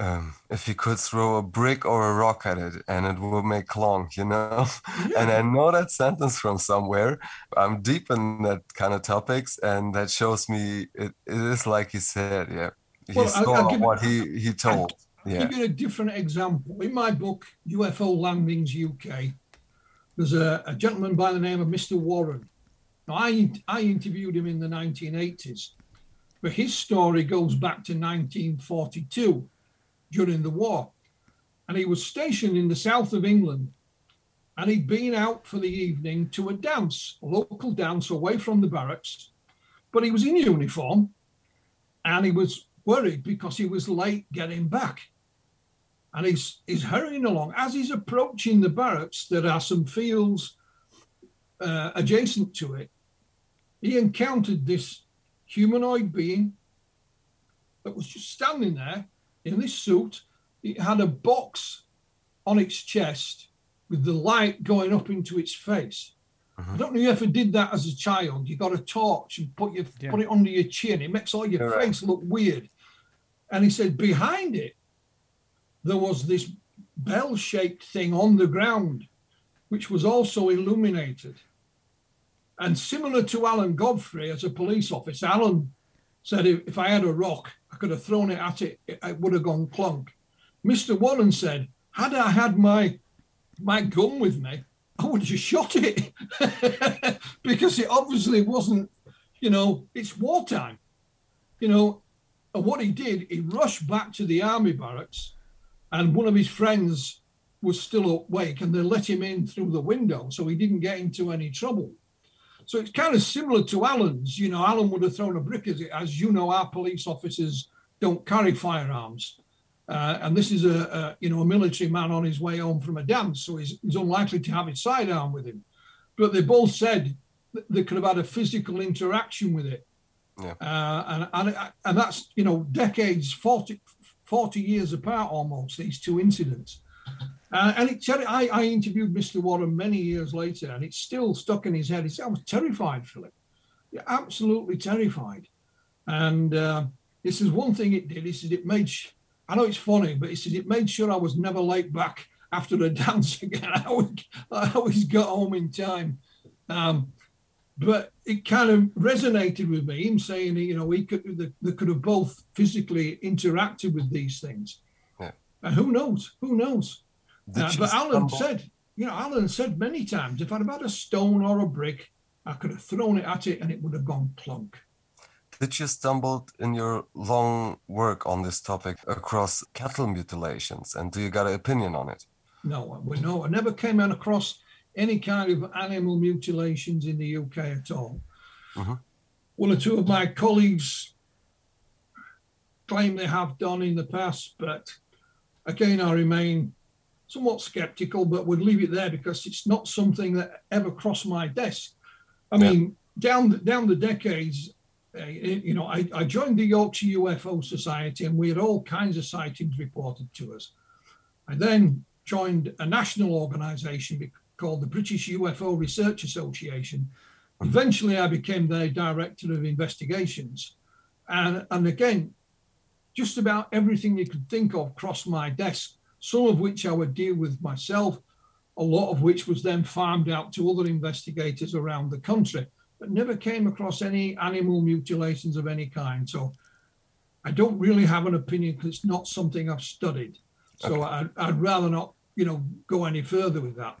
um, "If you could throw a brick or a rock at it, and it would make clonk," you know. and I know that sentence from somewhere. I'm deep in that kind of topics, and that shows me it, it is like he said. Yeah, he Well, I'll- saw I'll you- what he he told. Yeah. give you a different example. In my book, UFO Landings UK, there's a, a gentleman by the name of Mr. Warren. Now, I, I interviewed him in the 1980s, but his story goes back to 1942 during the war. And he was stationed in the south of England and he'd been out for the evening to a dance, a local dance away from the barracks. But he was in uniform and he was worried because he was late getting back. And he's, he's hurrying along. As he's approaching the barracks, there are some fields uh, adjacent to it. He encountered this humanoid being that was just standing there in this suit. It had a box on its chest with the light going up into its face. Uh-huh. I don't know if you ever did that as a child. You got a torch and put your Yeah. put it under your chin. It makes all your You're right. face look weird. And he said behind it there was this bell shaped thing on the ground, which was also illuminated. And similar to Alan Godfrey as a police officer, Alan said if, if I had a rock, I could have thrown it at it, it, would have gone clunk. Mr. Warren said, had I had my my gun with me, I would have shot it because it obviously wasn't, you know, it's wartime. You know, and what he did, he rushed back to the army barracks, and one of his friends was still awake, and they let him in through the window, so he didn't get into any trouble. So it's kind of similar to Alan's. You know, Alan would have thrown a brick at it. As you know, our police officers don't carry firearms. Uh, and this is a, a, you know a military man on his way home from a dance, so he's, he's unlikely to have his sidearm with him. But they both said they could have had a physical interaction with it, Yeah. uh, and, and and that's you know decades, 40, 40 years apart almost. These two incidents, uh, and it, I, I interviewed Mr. Warren many years later, and it's still stuck in his head. He said, "I was terrified, Philip, yeah, absolutely terrified." And uh, this is one thing it did. He said it made. Sh- I know it's funny, but he said it made sure I was never late back after the dance again. I always, I always got home in time. Um, but it kind of resonated with me. Him saying, you know, we could they, they could have both physically interacted with these things. Yeah. And who knows? Who knows? Uh, but Alan stumble- said, you know, Alan said many times, if I'd have had a stone or a brick, I could have thrown it at it and it would have gone plunk. Did you stumble in your long work on this topic across cattle mutilations, and do you got an opinion on it? No, we no, I never came across any kind of animal mutilations in the UK at all. Mhm. One or two of my colleagues claim they have done in the past, but again, I remain somewhat skeptical, but would leave it there because it's not something that ever crossed my desk. I Yeah. mean, down down the decades, uh, you know, I, I joined the Yorkshire UFO Society, and we had all kinds of sightings reported to us. I then joined a national organisation called the British UFO Research Association. Eventually, I became their director of investigations, and and again, just about everything you could think of crossed my desk. Some of which I would deal with myself, a lot of which was then farmed out to other investigators around the country, but never came across any animal mutilations of any kind. So I don't really have an opinion because it's not something I've studied. So I'd, I'd rather not, you know, go any further with that.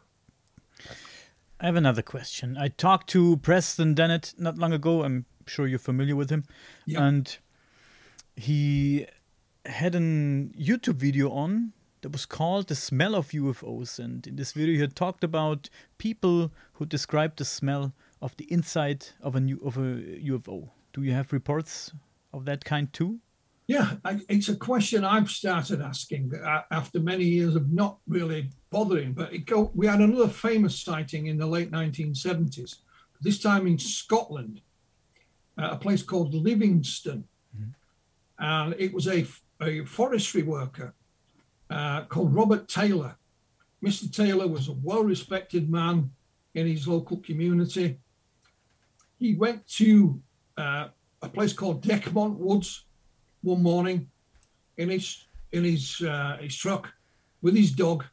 I have another question. I talked to Preston Dennett not long ago. I'm sure you're familiar with him. Yeah. And he had a YouTube video on that was called The Smell of UFOs. And in this video, he had talked about people who described the smell of the inside of a, new, of a UFO. Do you have reports of that kind too? Yeah, I, it's a question I've started asking uh, after many years of not really bothering. But it go, we had another famous sighting in the late 1970s, this time in Scotland, uh, a place called Livingston. And it was a, a forestry worker uh, called Robert Taylor. Mr. Taylor was a well respected man in his local community. He went to uh, a place called Dechmont Woods one morning in his in his uh, his truck with his dog,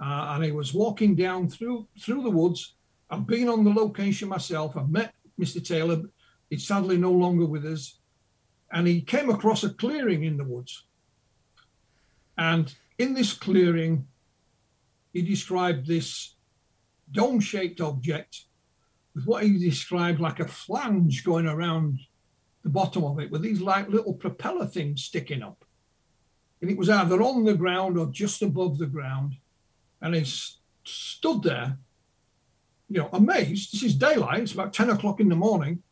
uh, and he was walking down through through the woods. I've been on the location myself. I've met Mr. Taylor. He's sadly no longer with us, and he came across a clearing in the woods. And in this clearing, he described this dome-shaped object with what he described like a flange going around the bottom of it with these like little propeller things sticking up. And it was either on the ground or just above the ground. And he stood there, you know, amazed. This is daylight, it's about 10 o'clock in the morning.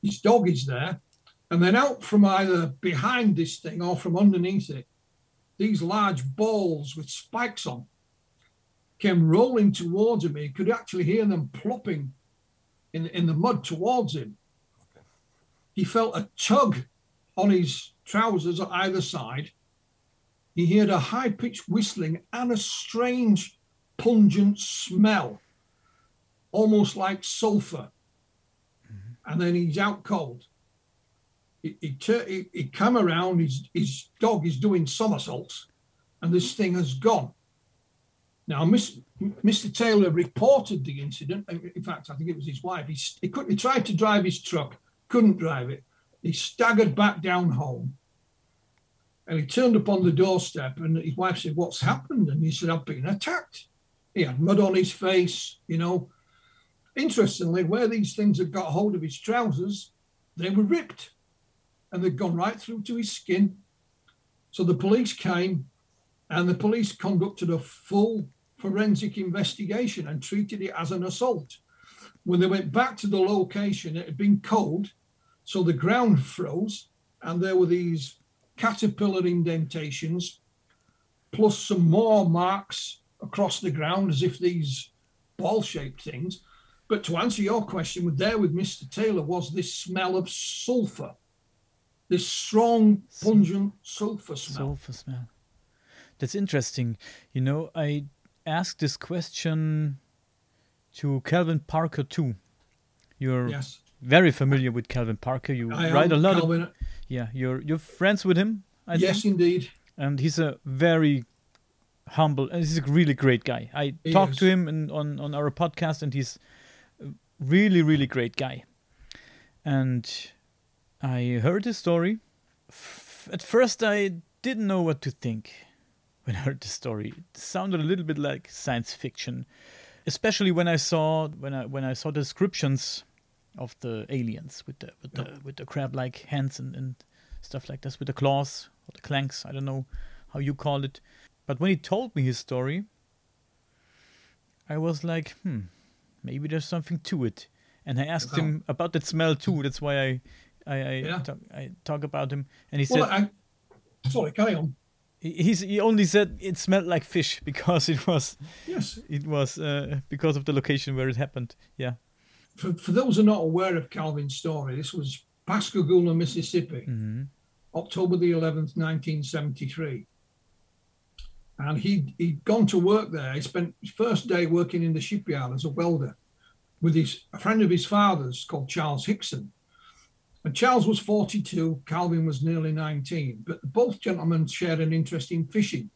His dog is there. And then out from either behind this thing or from underneath it, these large balls with spikes on came rolling towards him. He could actually hear them plopping in, in the mud towards him he felt a tug on his trousers at either side. He heard a high pitched whistling and a strange, pungent smell, almost like sulfur. And then he's out cold. He, he, he, he come around, his, his dog is doing somersaults. and this thing has gone. Now, Miss, Mr. Taylor reported the incident. In fact, I think it was his wife. He, he, could, he tried to drive his truck, couldn't drive it. He staggered back down home and he turned up on the doorstep and his wife said, What's happened? And he said, I've been attacked. He had mud on his face, you know. Interestingly, where these things had got hold of his trousers, they were ripped and they'd gone right through to his skin. So the police came and the police conducted a full forensic investigation and treated it as an assault. When they went back to the location, it had been cold, so the ground froze, and there were these caterpillar indentations, plus some more marks across the ground as if these ball shaped things. But to answer your question, there with Mr. Taylor was this smell of sulfur, this strong, pungent sulfur smell. Sulfur smell. That's interesting. You know, I asked this question to Calvin Parker too. You're yes. very familiar with Calvin Parker. You I write a lot Calvin. of yeah. You're you're friends with him. I yes, think? indeed. And he's a very humble and he's a really great guy. I He talked is. to him in, on on our podcast, and he's a really really great guy. And I heard his story. F- at first, I didn't know what to think when I heard the story. It sounded a little bit like science fiction, especially when I saw when I when I saw descriptions of the aliens with the with the with the crab-like hands and, and stuff like this with the claws or the clanks. I don't know how you call it. But when he told me his story, I was like, hmm, maybe there's something to it. And I asked Wow. him about that smell too. That's why I I I, Yeah. talk, I talk about him. And he Well, said I, sorry, carry on. he he's, he only said it smelled like fish because it was Yes. it was uh, because of the location where it happened. Yeah. For, for those who are not aware of Calvin's story, this was Pascagoula, Mississippi, hmm October the 11th, 1973. And he'd, he'd gone to work there. He spent his first day working in the shipyard as a welder with his a friend of his father's called Charles Hickson. And Charles was 42, Calvin was nearly 19, but both gentlemen shared an interest in fishing.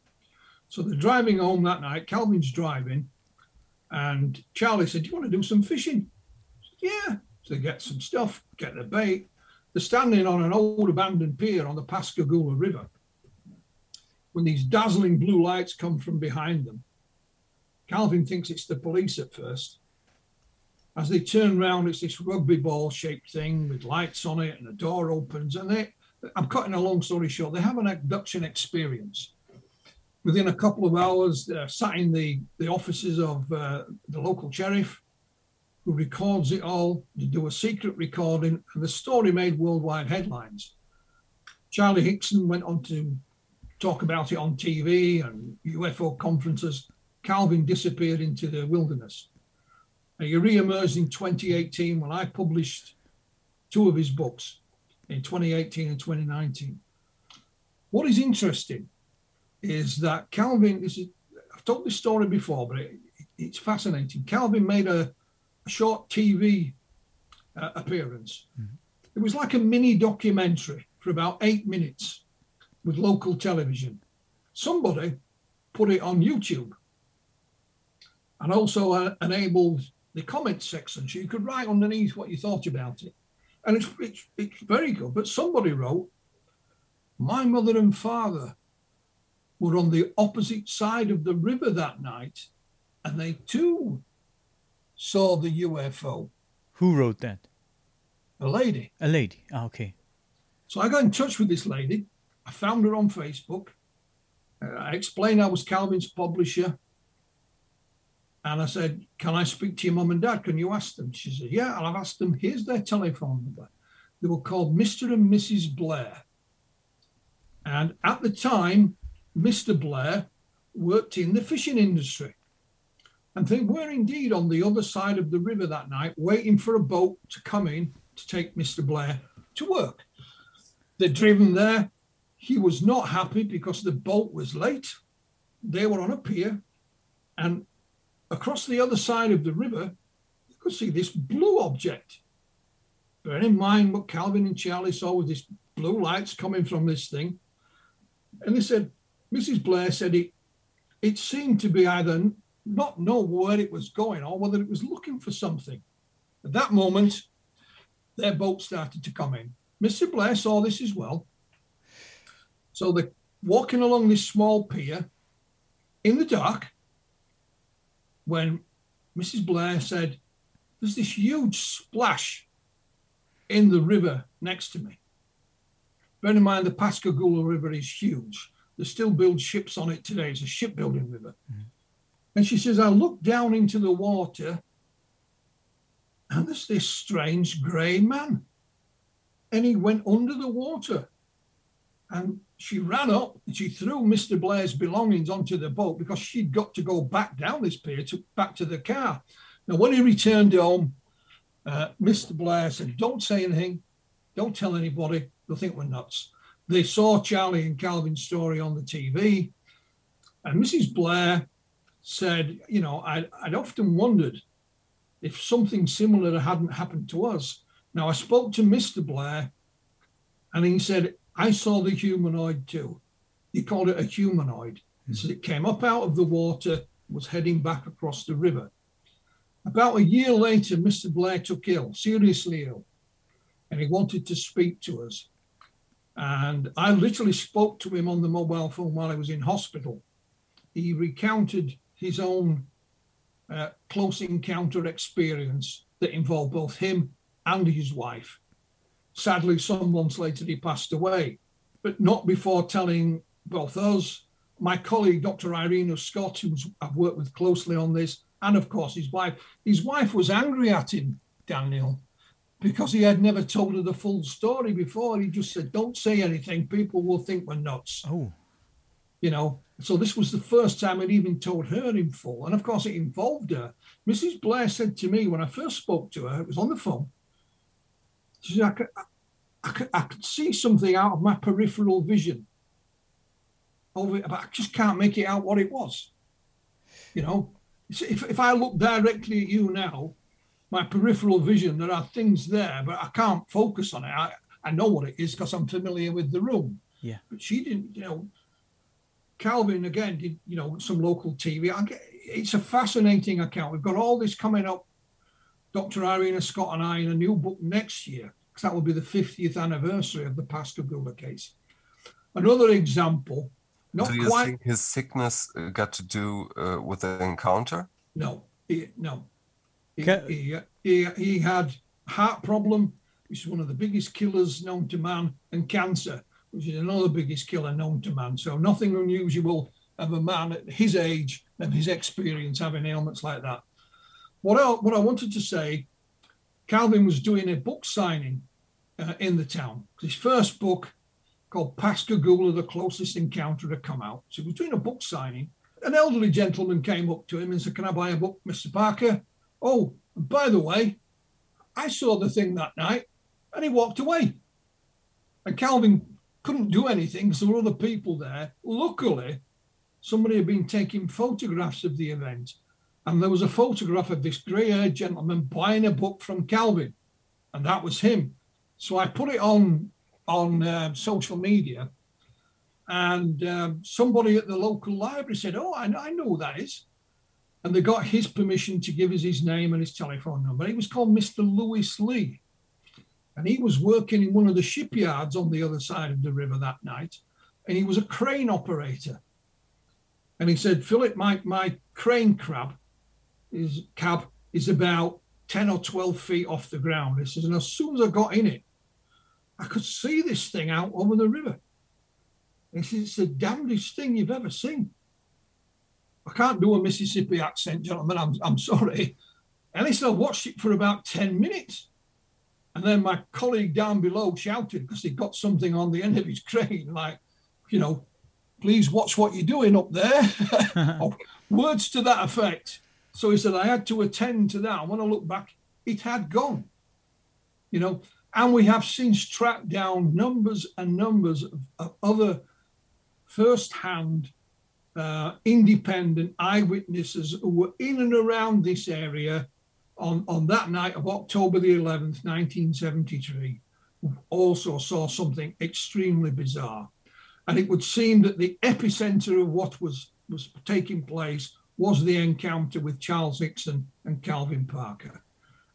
So they're driving home that night. Calvin's driving, and Charlie said, Do you want to do some fishing? Said, yeah. So they get some stuff, get the bait. They're standing on an old abandoned pier on the Pascagoula River when these dazzling blue lights come from behind them. Calvin thinks it's the police at first. As they turn round, it's this rugby ball shaped thing with lights on it, and the door opens. And they, I'm cutting a long story short, they have an abduction experience. Within a couple of hours, they're sat in the, the offices of uh, the local sheriff, who records it all. They do a secret recording, and the story made worldwide headlines. Charlie Hickson went on to talk about it on TV and UFO conferences. Calvin disappeared into the wilderness. And he re-emerged in 2018 when I published two of his books in 2018 and 2019. What is interesting is that Calvin, this is, I've told this story before, but it, it's fascinating. Calvin made a, a short TV uh, appearance. It was like a mini documentary for about eight minutes with local television. Somebody put it on YouTube and also uh, enabled the comment section so you could write underneath what you thought about it. And it's, it's, it's very good. But somebody wrote, My mother and father were on the opposite side of the river that night, and they too saw the UFO. Who wrote that? A lady. A lady. Ah, okay. So I got in touch with this lady. I found her on Facebook. Uh, I explained I was Calvin's publisher. And I said, Can I speak to your mum and dad? Can you ask them? She said, Yeah, and I've asked them. Here's their telephone number. They were called Mr. and Mrs. Blair. And at the time, Mr. Blair worked in the fishing industry. And they were indeed on the other side of the river that night, waiting for a boat to come in to take Mr. Blair to work. They'd driven there. He was not happy because the boat was late. They were on a pier, and across the other side of the river, you could see this blue object. Bear in mind what Calvin and Charlie saw with these blue lights coming from this thing. And they said, Mrs. Blair said it it seemed to be either not know where it was going or whether it was looking for something. At that moment, their boat started to come in. Mr. Blair saw this as well. So they're walking along this small pier in the dark when Mrs. Blair said, There's this huge splash in the river next to me. Bear in mind, the Pascagoula River is huge. They still build ships on it today. It's a shipbuilding river. Mm-hmm. And she says, I looked down into the water and there's this strange grey man. And he went under the water. And she ran up and she threw Mr. Blair's belongings onto the boat because she'd got to go back down this pier to back to the car. Now, when he returned home, uh, Mr. Blair said, Don't say anything, don't tell anybody, they'll think we're nuts. They saw Charlie and Calvin's story on the TV, and Mrs. Blair said, You know, I'd, I'd often wondered if something similar hadn't happened to us. Now, I spoke to Mr. Blair, and he said, I saw the humanoid too. He called it a humanoid. He said it came up out of the water, was heading back across the river. About a year later, Mr. Blair took ill, seriously ill, and he wanted to speak to us. And I literally spoke to him on the mobile phone while I was in hospital. He recounted his own uh, close encounter experience that involved both him and his wife. Sadly, some months later, he passed away, but not before telling both us, my colleague, Dr. Irena Scott, who I've worked with closely on this, and of course his wife. His wife was angry at him, Daniel, because he had never told her the full story before. He just said, Don't say anything, people will think we're nuts. Oh. You know, so this was the first time I'd even told her in full. And of course, it involved her. Mrs. Blair said to me when I first spoke to her, it was on the phone, she said, I could, I could, I could see something out of my peripheral vision over it, but I just can't make it out what it was. You know, if, if I look directly at you now, my peripheral vision, there are things there, but I can't focus on it. I, I know what it is because I'm familiar with the room. Yeah. But she didn't, you know. Calvin again did, you know, some local TV. I Get, it's a fascinating account. We've got all this coming up. Dr. Irena Scott and I in a new book next year, because that will be the 50th anniversary of the Pascagoula case. Another example not do you quite. think his sickness uh, got to do uh, with the encounter? No, he, no. He, he, he, he, had heart problem, which is one of the biggest killers known to man, and cancer, which is another biggest killer known to man. So nothing unusual of a man at his age and his experience having ailments like that. What I, what I wanted to say, Calvin was doing a book signing uh, in the town. His first book called Pascagoula, the closest encounter to come out. So he was doing a book signing. An elderly gentleman came up to him and said, Can I buy a book, Mr. Parker? Oh, by the way, I saw the thing that night. And he walked away. And Calvin couldn't do anything because there were other people there. Luckily, somebody had been taking photographs of the event. And there was a photograph of this grey haired gentleman buying a book from Calvin. And that was him. So I put it on on uh, social media, and um, somebody at the local library said, "Oh, I know, I know who that is," and they got his permission to give us his name and his telephone number. He was called Mr. Lewis Lee, and he was working in one of the shipyards on the other side of the river that night, and he was a crane operator. And he said, "Philip, my my crane crab is cab is about." 10 or 12 feet off the ground. He says, and as soon as I got in it, I could see this thing out over the river. He says, It's the damnedest thing you've ever seen. I can't do a Mississippi accent, gentlemen. I'm, I'm sorry. And he said, I watched it for about 10 minutes. And then my colleague down below shouted because he got something on the end of his crane, like, you know, please watch what you're doing up there. words to that effect. So he said, I had to attend to that. And when I look back, it had gone. You know, and we have since tracked down numbers and numbers of, of other first-hand uh, independent eyewitnesses who were in and around this area on, on that night of October the 11th, 1973, also saw something extremely bizarre. And it would seem that the epicenter of what was, was taking place was the encounter with Charles Hickson and Calvin Parker.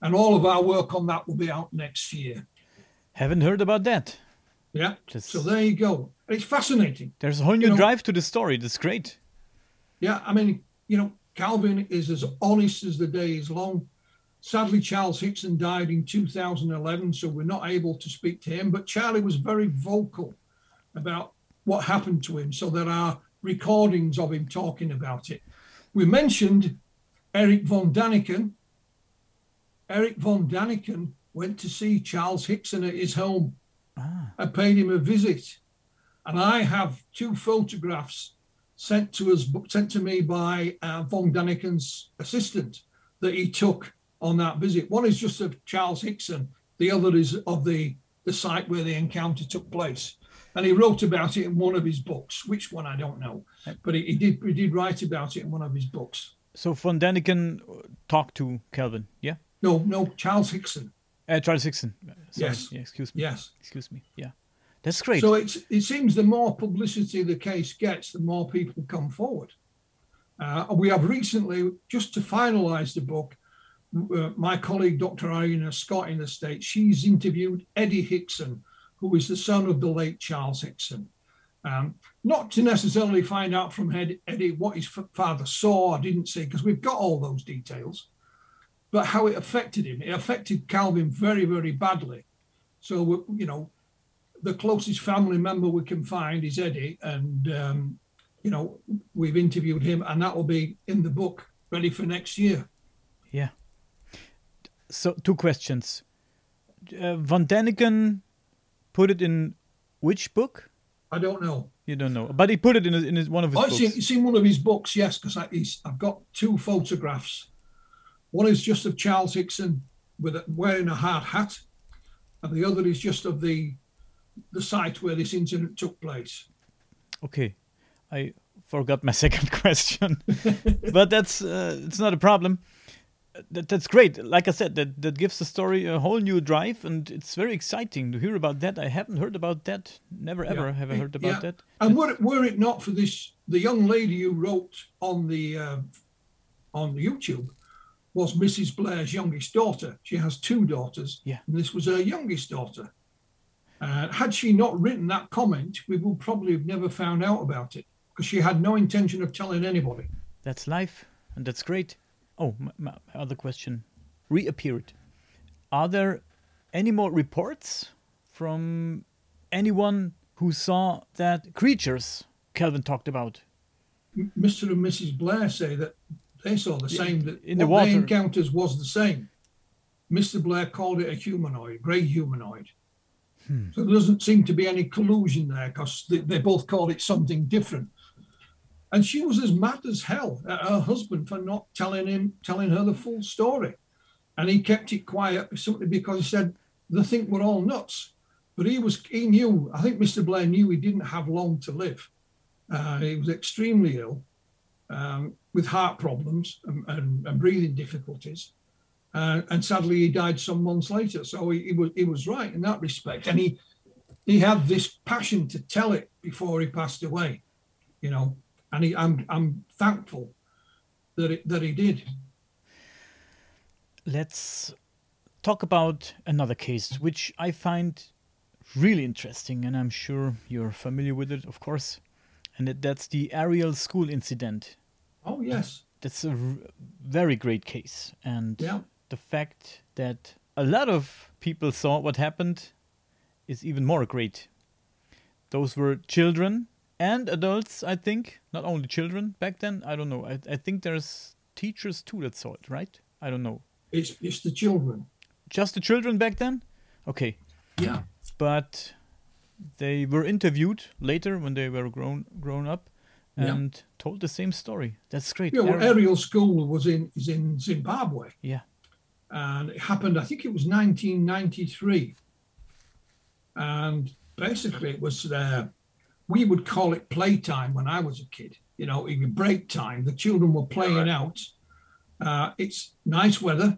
And all of our work on that will be out next year. Haven't heard about that. Yeah. Just- So there you go. It's fascinating. There's a whole new You know- drive to the story. That's great. Yeah, I mean, you know, Calvin is as honest as the day is long. Sadly, Charles Hickson died in 2011, so we're not able to speak to him. But Charlie was very vocal about what happened to him, so there are recordings of him talking about it. We mentioned Eric von Daniken. Eric von Daniken went to see Charles Hickson at his home. I paid him a visit, and I have two photographs sent to us, sent to me by uh, von Daniken's assistant that he took on that visit. One is just of Charles Hickson, the other is of the the site where the encounter took place. And he wrote about it in one of his books. Which one I don't know, but he, he did he did write about it in one of his books. So Von Daniken uh, talked to Calvin, Yeah. No, no, Charles Hickson. Uh, Charles Hickson. Sorry. Yes. Yeah, excuse me. Yes. Excuse me. Yeah. That's great. So it's, it seems the more publicity the case gets, the more people come forward. Uh, we have recently, just to finalise the book, uh, my colleague Dr. Irena Scott in the States, she's interviewed Eddie Hickson, who is the son of the late Charles Hickson. Um, not to necessarily find out from Eddie what his father saw or didn't see, because we've got all those details, but how it affected him. It affected Calvin very, very badly. So, you know, the closest family member we can find is Eddie, and um, you know we've interviewed him, and that will be in the book ready for next year. Yeah. So two questions. Uh, Von Daniken put it in which book? I don't know. You don't know, but he put it in his, in his, one of his in, it's in one of his books, yes, because I've got two photographs. One is just of Charles Hickson with a, wearing a hard hat, and the other is just of the the site where this incident took place. Okay, I forgot my second question, but that's uh, it's not a problem. That, that's great. Like I said, that that gives the story a whole new drive, and it's very exciting to hear about that. I haven't heard about that. Never ever Yeah. have I heard about Yeah. that. And were it, were it not for this, the young lady who wrote on the uh, on YouTube was Mrs. Blair's youngest daughter. She has two daughters, Yeah. and this was her youngest daughter. Uh, had she not written that comment, we would probably have never found out about it because she had no intention of telling anybody. That's life, and that's great. Oh, my, my other question reappeared. Are there any more reports from anyone who saw that creatures Calvin talked about? Mr. and Mrs. Blair say that they saw the same. That in the what they water. encounters was the same. Mr. Blair called it a humanoid, grey humanoid. Hmm. So there doesn't seem to be any collusion there because they, they both called it something different. And she was as mad as hell at her husband for not telling him, telling her the full story. And he kept it quiet simply because he said they think we're all nuts. But he was, he knew. I think Mr. Blair knew he didn't have long to live. Uh, he was extremely ill um, with heart problems and, and, and breathing difficulties. Uh, and sadly, he died some months later. So he, he was he was right in that respect, and he he had this passion to tell it before he passed away, you know. And he, I'm I'm thankful that it, that he did. Let's talk about another case, which I find really interesting, and I'm sure you're familiar with it, of course. And that's the Ariel School incident. Oh yes, That's a r- very great case. And Yeah. the fact that a lot of people saw what happened is even more great. Those were children and adults, I think. Not only children back then. I don't know. I, I think there's teachers too that saw it, right? I don't know. it's it's the children. Just the children back then? Okay. Yeah, But they were interviewed later when they were grown grown up Yeah. and told the same story. That's great. yeah. Well, Ariel- Ariel School was in is in Zimbabwe, yeah. and it happened. I think it was 1993, and basically it was. Uh, we would call it playtime when I was a kid. You know, it was break time. The children were playing out. Uh, it's nice weather,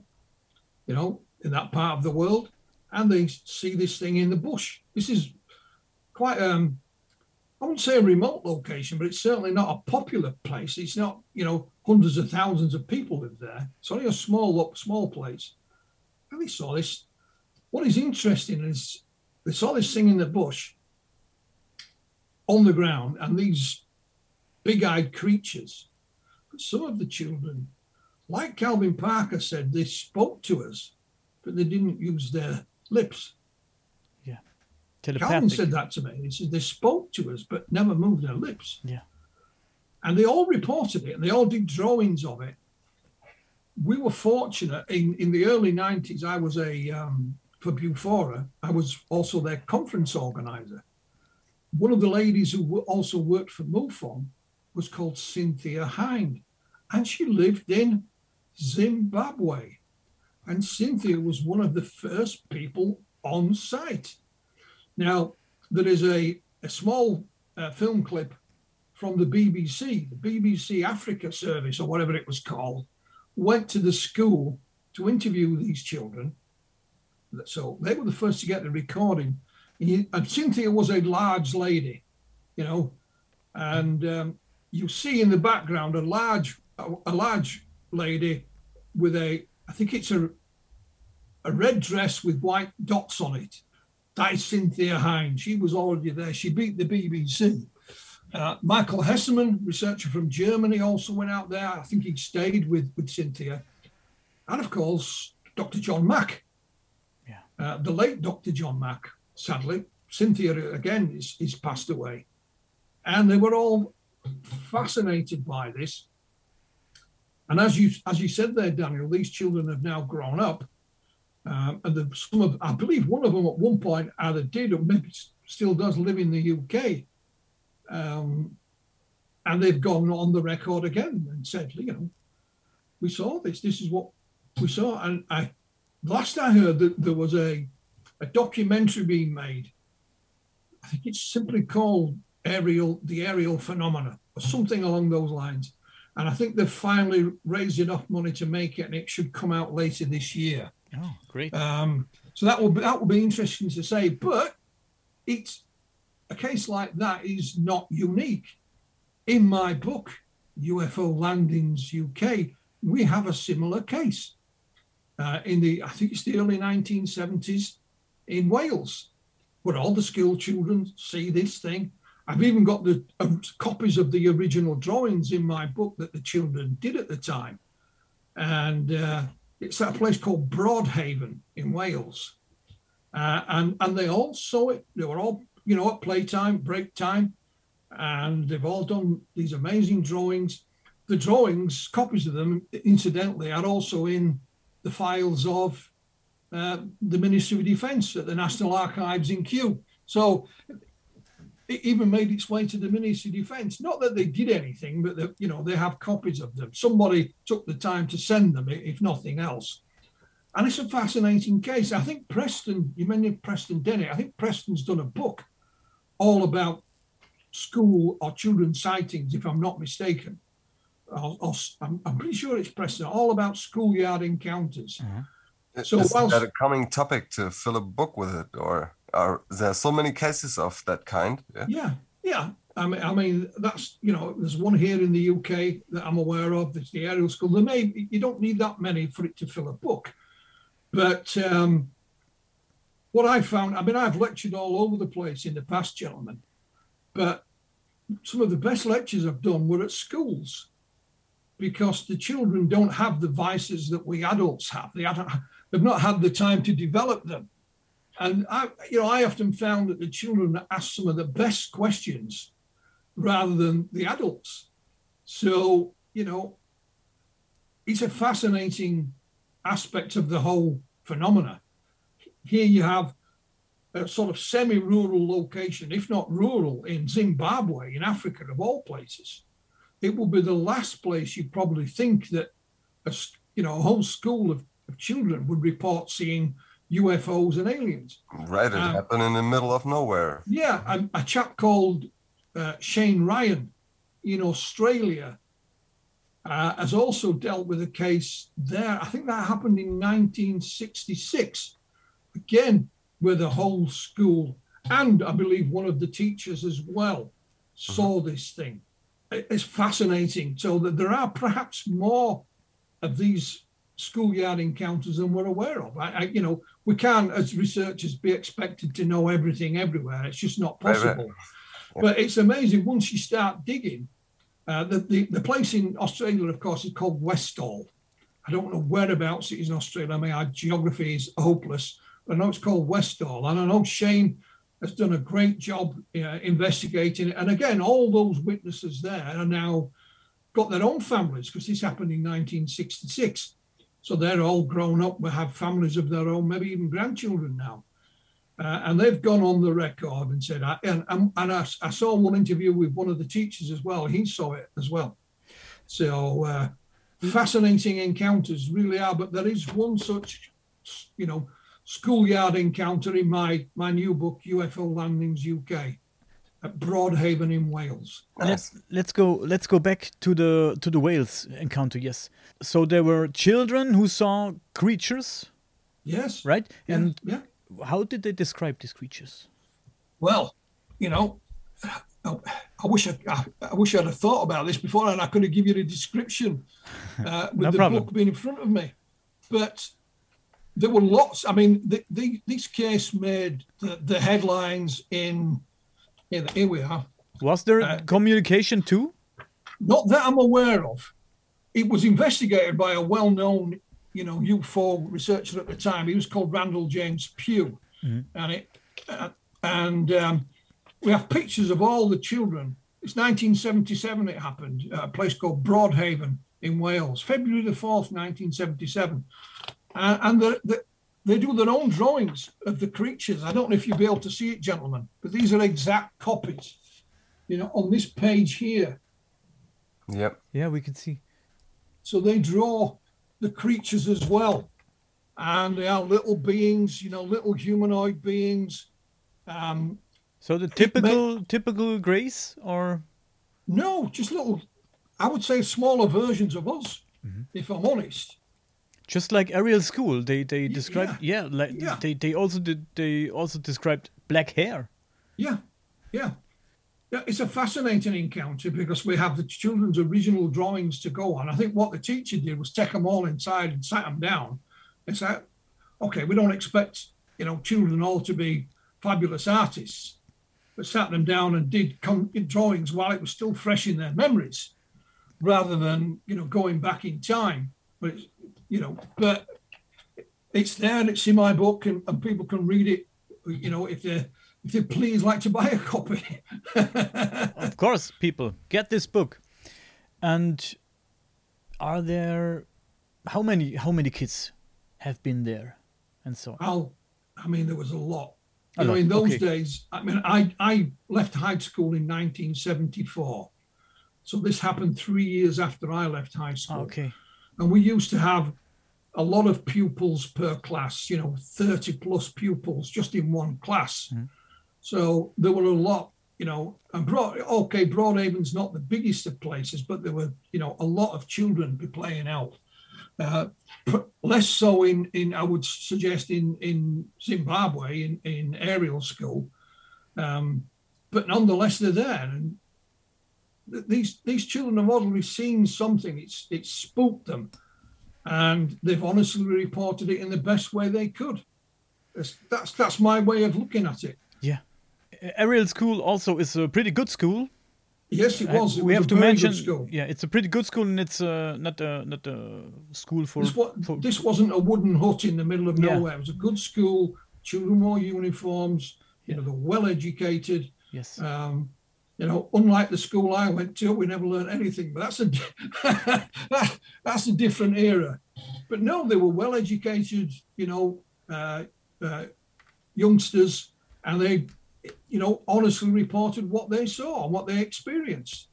you know, in that part of the world, and they see this thing in the bush. This is quite um, I wouldn't say a remote location, but it's certainly not a popular place. It's not, you know, hundreds of thousands of people live there. It's only a small, small place. And they saw this. What is interesting is they saw this thing in the bush on the ground and these big eyed creatures. But some of the children, like Calvin Parker said, they spoke to us, but they didn't use their lips. Yeah. Calvin said that to me. He said they spoke to us, but never moved their lips. Yeah. And they all reported it and they all did drawings of it. We were fortunate in, in the early 90s. I was a, um, for BUFORA, I was also their conference organizer. One of the ladies who also worked for MUFON was called Cynthia Hind, and she lived in Zimbabwe. And Cynthia was one of the first people on site. Now, there is a, a small uh, film clip from the BBC, the BBC Africa Service, or whatever it was called, went to the school to interview these children. So they were the first to get the recording. And Cynthia was a large lady, you know, and um, you see in the background a large a large lady with a I think it's a a red dress with white dots on it. That is Cynthia Hind. She was already there. She beat the BBC. Uh, Michael Hesemann, researcher from Germany, also went out there. I think he stayed with, with Cynthia. And of course, Dr. John Mack. Yeah. Uh, the late Dr. John Mack, sadly. Cynthia, again, is, is passed away. And they were all fascinated by this. And as you as you said there, Daniel, these children have now grown up, um, and the, some of I believe one of them at one point either did or maybe still does live in the UK, um, and they've gone on the record again and said, you know, we saw this. This is what we saw. And I last I heard that there was a a documentary being made. I think it's simply called Ariel the Ariel phenomena or something along those lines. And i think they've finally raised enough money to make it and it should come out later this year. Oh great. Um, so that will be that will be interesting to say but it's a case like that is not unique. In my book ufo landings uk we have a similar case. Uh, in the i think it's the early 1970s in wales where all the school children see this thing I've even got the um, copies of the original drawings in my book that the children did at the time. And uh, it's at a place called Broadhaven in Wales. Uh, and, and they all saw it. They were all, you know, at playtime, break time. And they've all done these amazing drawings. The drawings, copies of them, incidentally, are also in the files of uh, the Ministry of Defence at the National Archives in Kew. So it even made its way to the Ministry of Defence. Not that they did anything, but that you know they have copies of them. Somebody took the time to send them, if nothing else. And it's a fascinating case. I think Preston, you mentioned Preston Dennett. I think Preston's done a book all about school or children sightings, if I'm not mistaken. Or, or, I'm, I'm, pretty sure it's Preston, all about schoolyard encounters. Mm-hmm. So, is whilst, that a coming topic to fill a book with it, or? are there so many cases of that kind? Yeah, yeah. yeah. I mean, I mean, that's you know, there's one here in the UK that I'm aware of. There's the Ariel school. There may you don't need that many for it to fill a book, but um, what I found, I mean, I've lectured all over the place in the past, gentlemen, but some of the best lectures I've done were at schools because the children don't have the vices that we adults have. They haven't, they've not had the time to develop them. And I, you know, I often found that the children asked some of the best questions rather than the adults. So, you know, it's a fascinating aspect of the whole phenomena. Here you have a sort of semi-rural location, if not rural, in Zimbabwe, in Africa, of all places. It will be the last place you probably think that a, you know a whole school of, of children would report seeing UFOs and aliens. Right, it um, happened in the middle of nowhere. Yeah, a, a chap called uh, Shane Ryan in Australia uh, has also dealt with a case there. I think that happened in 1966, again, with a whole school and I believe one of the teachers as well saw this thing. It's fascinating. So that there are perhaps more of these schoolyard encounters than we're aware of. I, I, you know, we can't, as researchers, be expected to know everything everywhere. It's just not Right, right. possible. But it's amazing once you start digging. Uh, the, the the place in Australia, of course, is called Westall. I don't know whereabouts it is in Australia. I mean, our geography is hopeless. But I know it's called Westall, and I know Shane has done a great job uh, investigating it. And again, all those witnesses there are now got their own families because this happened in 1966. So they're all grown up, will have families of their own, maybe even grandchildren now. Uh, and they've gone on the record and said, I, and, and, and I, I saw one interview with one of the teachers as well. He saw it as well. So uh, fascinating encounters really are. But there is one such, you know, schoolyard encounter in my my new book, UFO Landings UK, Broadhaven in Wales. Let's let's go let's go back to the to the Wales encounter. Yes. So there were children who saw creatures, Yes. right? Yeah, And yeah. how did they describe these creatures? Well, you know, I, I wish I, I, I wish I'd have thought about this before, and I could have given you the description uh, with No the problem. book being in front of me. But there were lots. I mean, the, the, this case made the, the headlines in. Here, here we are. Was there Uh, communication too? Not that I'm aware of. It was investigated by a well-known, you know, UFO researcher at the time. He was called Randall James Pugh, and it uh, and um, we have pictures of all the children. It's 1977. It happened at a place called Broadhaven in Wales, February the fourth, 1977, uh, and the, the, they do their own drawings of the creatures. I don't know if you'll be able to see it, gentlemen, but these are exact copies. You know, on this page here. Yep. Yeah, we can see. So they draw the creatures as well. And they are little beings, you know, little humanoid beings. Um, So the typical typical grace or no, just little, I would say smaller versions of us, if I'm honest. Just like Ariel School, they they described yeah, like Yeah. they they also did they also described black hair. Yeah, yeah. Yeah, it's a fascinating encounter because we have the children's original drawings to go on. I think what the teacher did was take them all inside and sat them down and said, okay, we don't expect, you know, children all to be fabulous artists, but sat them down and did com- drawings while it was still fresh in their memories rather than, you know, going back in time. But, it's, you know, but it's there and it's in my book and, and people can read it, you know, if they're, if they please like to buy a copy. of course, people get this book. And are there how many how many kids have been there and so on? I'll, I mean, there was a lot. You know, in those okay. days, I mean, I, I left high school in 1974. So this happened three years after I left high school. Okay. And we used to have a lot of pupils per class, you know, 30 plus pupils just in one class. So there were a lot, you know, and Broad, okay, Broadhaven's not the biggest of places, but there were, you know, a lot of children be playing out. Uh, less so in, in I would suggest in in Zimbabwe in in Ariel school, um, but nonetheless they're there, and th- these these children have obviously seen something. It's it's spooked them, and they've honestly reported it in the best way they could. That's that's, that's my way of looking at it. Yeah. Ariel School also is a pretty good school. Yes, it Uh, was. It we was have to mention, school. yeah, it's a pretty good school, and it's uh, not a not a school for. This, wa- for this wasn't a wooden hut in the middle of Yeah. nowhere. It was a good school. Children wore uniforms. You know, they're well educated. yes, Um, you know, unlike the school I went to, we never learned anything. But that's a that's a different era. But no, they were well educated. You know, uh, uh, youngsters, and they, you know, honestly reported what they saw and what they experienced.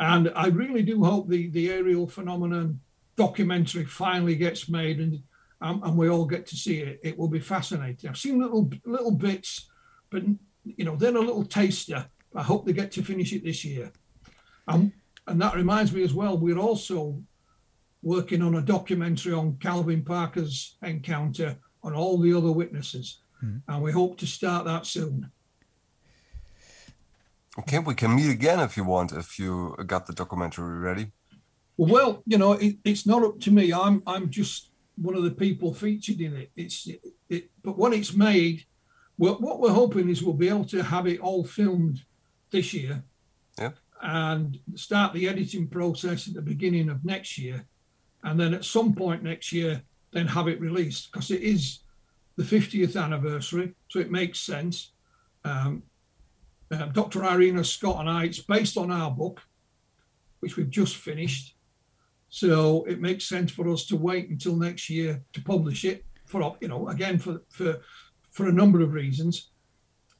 And I really do hope the the Ariel phenomenon documentary finally gets made and um, and we all get to see it. It will be fascinating. I've seen little little bits, but you know they're a little taster. I hope they get to finish it this year. Um, and that reminds me as well, we're also working on a documentary on Calvin Parker's encounter on all the other witnesses, and we hope to start that soon. Okay, we can meet again if you want, if you got the documentary ready. Well, you know, it, it's not up to me. I'm I'm just one of the people featured in it. It's it, it but when it's made, well, what we're hoping is we'll be able to have it all filmed this year. Yeah. And start the editing process at the beginning of next year, and then at some point next year, then have it released because it is the 50th anniversary, so it makes sense. Um, uh, Dr. Irena Scott and I, it's based on our book, which we've just finished. So it makes sense for us to wait until next year to publish it for, you know, again, for, for, for a number of reasons.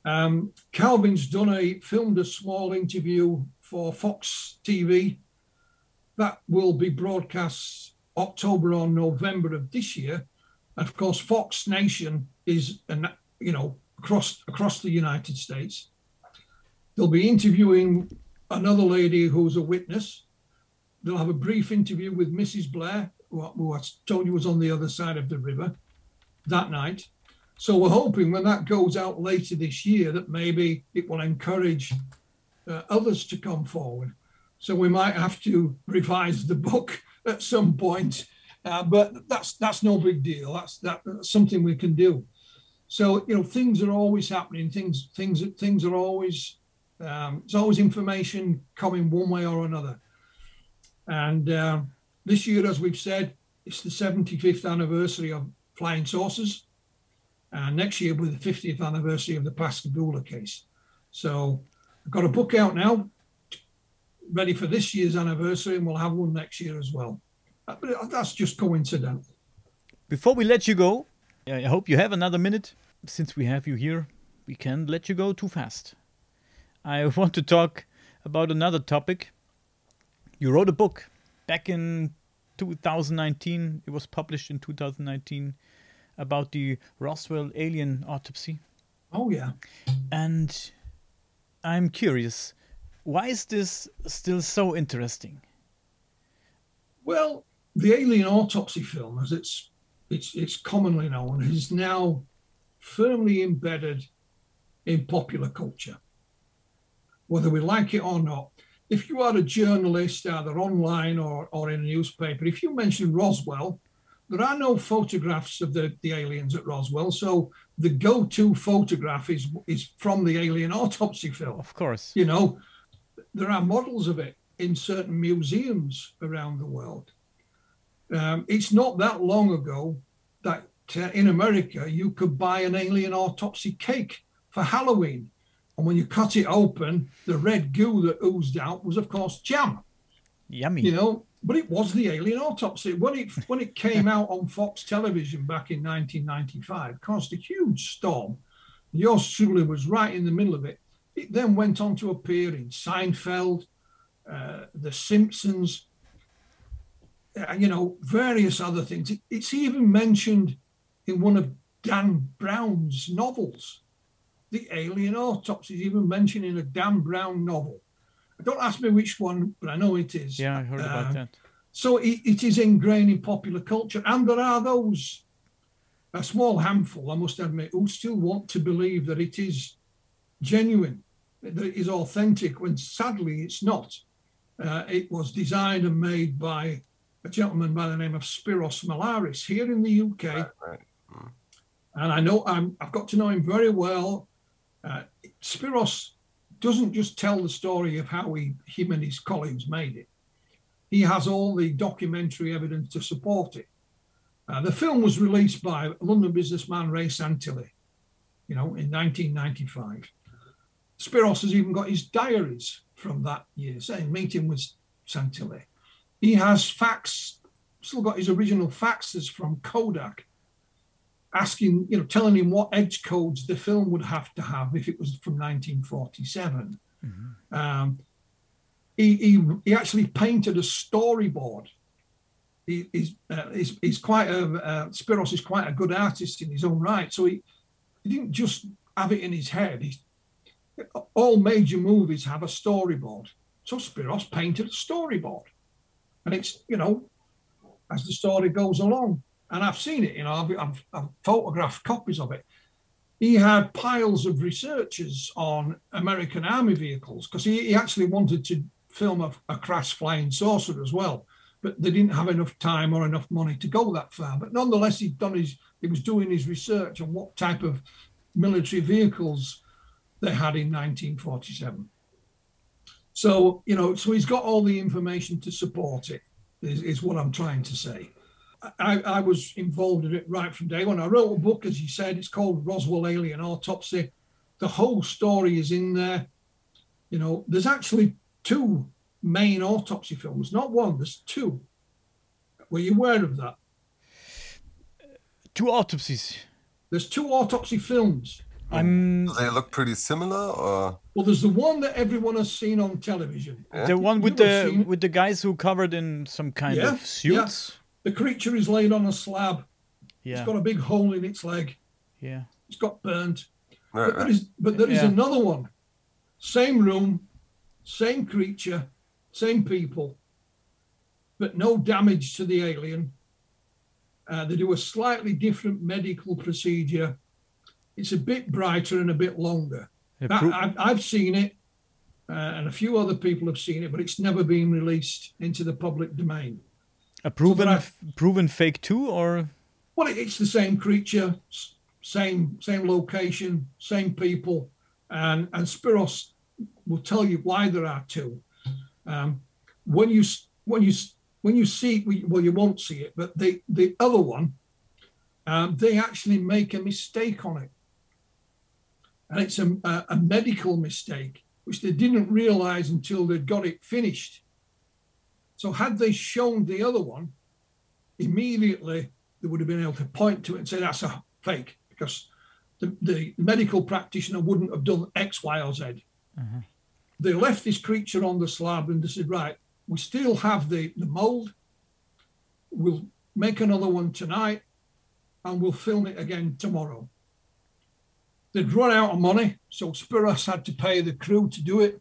Um, Calvin's done a, filmed a small interview for Fox TV that will be broadcast October or November of this year. And of course, Fox Nation is, an, you know, across across the United States. They'll be interviewing another lady who's a witness. They'll have a brief interview with Mrs. Blair, who I told you was on the other side of the river that night. So we're hoping when that goes out later this year that maybe it will encourage uh, others to come forward. So we might have to revise the book at some point, uh, but that's that's no big deal. That's that, that's something we can do. So you know things are always happening. Things things things are always um, there's always information coming one way or another. And uh, this year, as we've said, it's the 75th anniversary of Flying Saucers. And next year will be the 50th anniversary of the Pascagoula case. So I've got a book out now, ready for this year's anniversary, and we'll have one next year as well. Uh, but that's just coincidental. Before we let you go, I hope you have another minute. Since we have you here, we can't let you go too fast. I want to talk about another topic. You wrote a book back in 2019, it was published in 2019 about the Roswell alien autopsy. Oh, yeah. And I'm curious, why is this still so interesting? Well, the alien autopsy film, as it's it's it's commonly known, is now firmly embedded in popular culture whether we like it or not. If you are a journalist, either online or, or in a newspaper, if you mention Roswell, there are no photographs of the, the aliens at Roswell. So the go-to photograph is is from the alien autopsy film. Of course. You know, there are models of it in certain museums around the world. Um, it's not that long ago that uh, in America you could buy an alien autopsy cake for Halloween. And when you cut it open, the red goo that oozed out was, of course, jam. Yummy. You know, but it was the alien autopsy. When it when it came out on Fox television back in 1995, caused a huge storm. Yours truly was right in the middle of it. It then went on to appear in Seinfeld, uh, The Simpsons, uh, you know, various other things. It, it's even mentioned in one of Dan Brown's novels the alien autopsy is even mentioned in a Dan Brown novel. Don't ask me which one, but I know it is. Yeah, I heard about uh, that. So it, it is ingrained in popular culture. And there are those, a small handful, I must admit, who still want to believe that it is genuine, that it is authentic, when sadly it's not. Uh, it was designed and made by a gentleman by the name of Spiros Melaris here in the UK. Right, right. Mm. And I know I'm, I've got to know him very well. Uh, Spiros doesn't just tell the story of how he, him and his colleagues made it. He has all the documentary evidence to support it. Uh, the film was released by London businessman Ray Santilli, you know, in 1995. Spiros has even got his diaries from that year, saying meeting with Santilli. He has facts, still got his original faxes from Kodak asking, you know, telling him what edge codes the film would have to have if it was from 1947. Mm-hmm. Um, he, he, he actually painted a storyboard. He, he's, uh, he's, he's quite a, uh, Spiros is quite a good artist in his own right. So he, he didn't just have it in his head. He's, all major movies have a storyboard. So Spiros painted a storyboard. And it's, you know, as the story goes along and I've seen it. You know, I've, I've, I've, photographed copies of it. he had piles of researchers on American Army vehicles because he, he, actually wanted to film a, a, crash flying saucer as well, but they didn't have enough time or enough money to go that far. But nonetheless, he'd done his he was doing his research on what type of military vehicles they had in 1947. So you know, so he's got all the information to support it. Is, is what I'm trying to say. I, I, was involved in it right from day one. I wrote a book, as you said, it's called Roswell Alien Autopsy. The whole story is in there. You know, there's actually two main autopsy films, not one, there's two. Were you aware of that? Two autopsies. There's two autopsy films. I'm. They look pretty similar, or? Well, there's the one that everyone has seen on television. The one with the with the guys who covered in some kind yeah, of suits. Yeah. The creature is laid on a slab. Yeah. It's got a big hole in its leg. Yeah. It's got burnt. But there is, but there is yeah. another one. Same room, same creature, same people, but no damage to the alien. Uh, they do a slightly different medical procedure. It's a bit brighter and a bit longer. Yeah, pro- I've, I've, seen it, uh, and a few other people have seen it, but it's never been released into the public domain. A proven so proven fake too, or well, it's the same creature, same same location, same people, and and Spyros will tell you why there are two. Um, when you when you when you see well, you won't see it, but the the other one, um, they actually make a mistake on it, and it's a, a, a medical mistake which they didn't realize until they'd got it finished. So had they shown the other one, immediately they would have been able to point to it and say that's a fake because the, the medical practitioner wouldn't have done X, Y, or Z. Mm-hmm. They left this creature on the slab and they said, right, we still have the, the mold. We'll make another one tonight and we'll film it again tomorrow. They'd run out of money, so Spyros had to pay the crew to do it.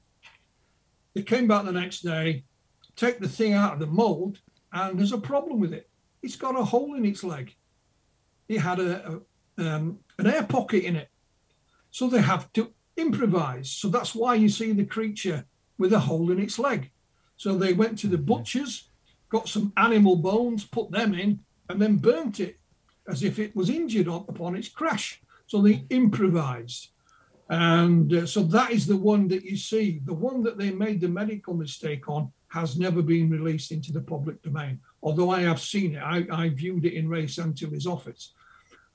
They came back the next day, take the thing out of the mold, and there's a problem with it. It's got a hole in its leg. It had a, a um, an air pocket in it, so they have to improvise. So that's why you see the creature with a hole in its leg. So they went to the butchers, got some animal bones, put them in, and then burnt it as if it was injured upon its crash. So they improvised. And uh, so that is the one that you see. The one that they made the medical mistake on has never been released into the public domain. Although I have seen it, I, I viewed it in Ray Santilli's office.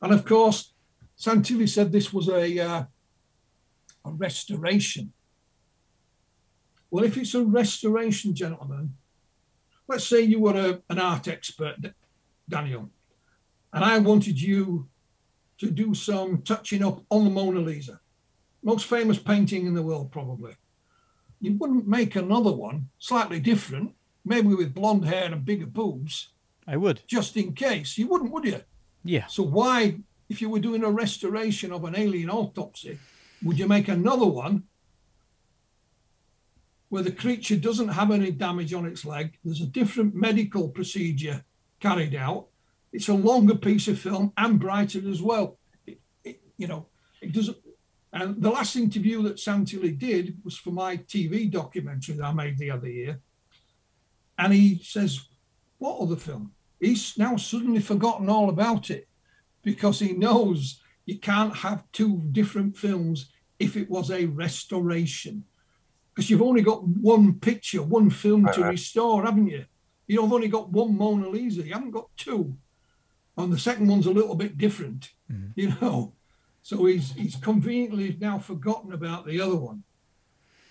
And of course, Santilli said this was a, uh, a restoration. Well, if it's a restoration, gentlemen, let's say you were a, an art expert, Daniel, and I wanted you to do some touching up on the Mona Lisa, most famous painting in the world, probably you wouldn't make another one slightly different, maybe with blonde hair and bigger boobs. I would. Just in case. You wouldn't, would you? Yeah. So why, if you were doing a restoration of an alien autopsy, would you make another one where the creature doesn't have any damage on its leg? There's a different medical procedure carried out. It's a longer piece of film and brighter as well. It, it, you know, it doesn't and the last interview that Santilli did was for my TV documentary that I made the other year. And he says, What other film? He's now suddenly forgotten all about it because he knows you can't have two different films if it was a restoration. Because you've only got one picture, one film to restore, haven't you? You've only got one Mona Lisa, you haven't got two. And the second one's a little bit different, mm. you know. So he's he's conveniently now forgotten about the other one.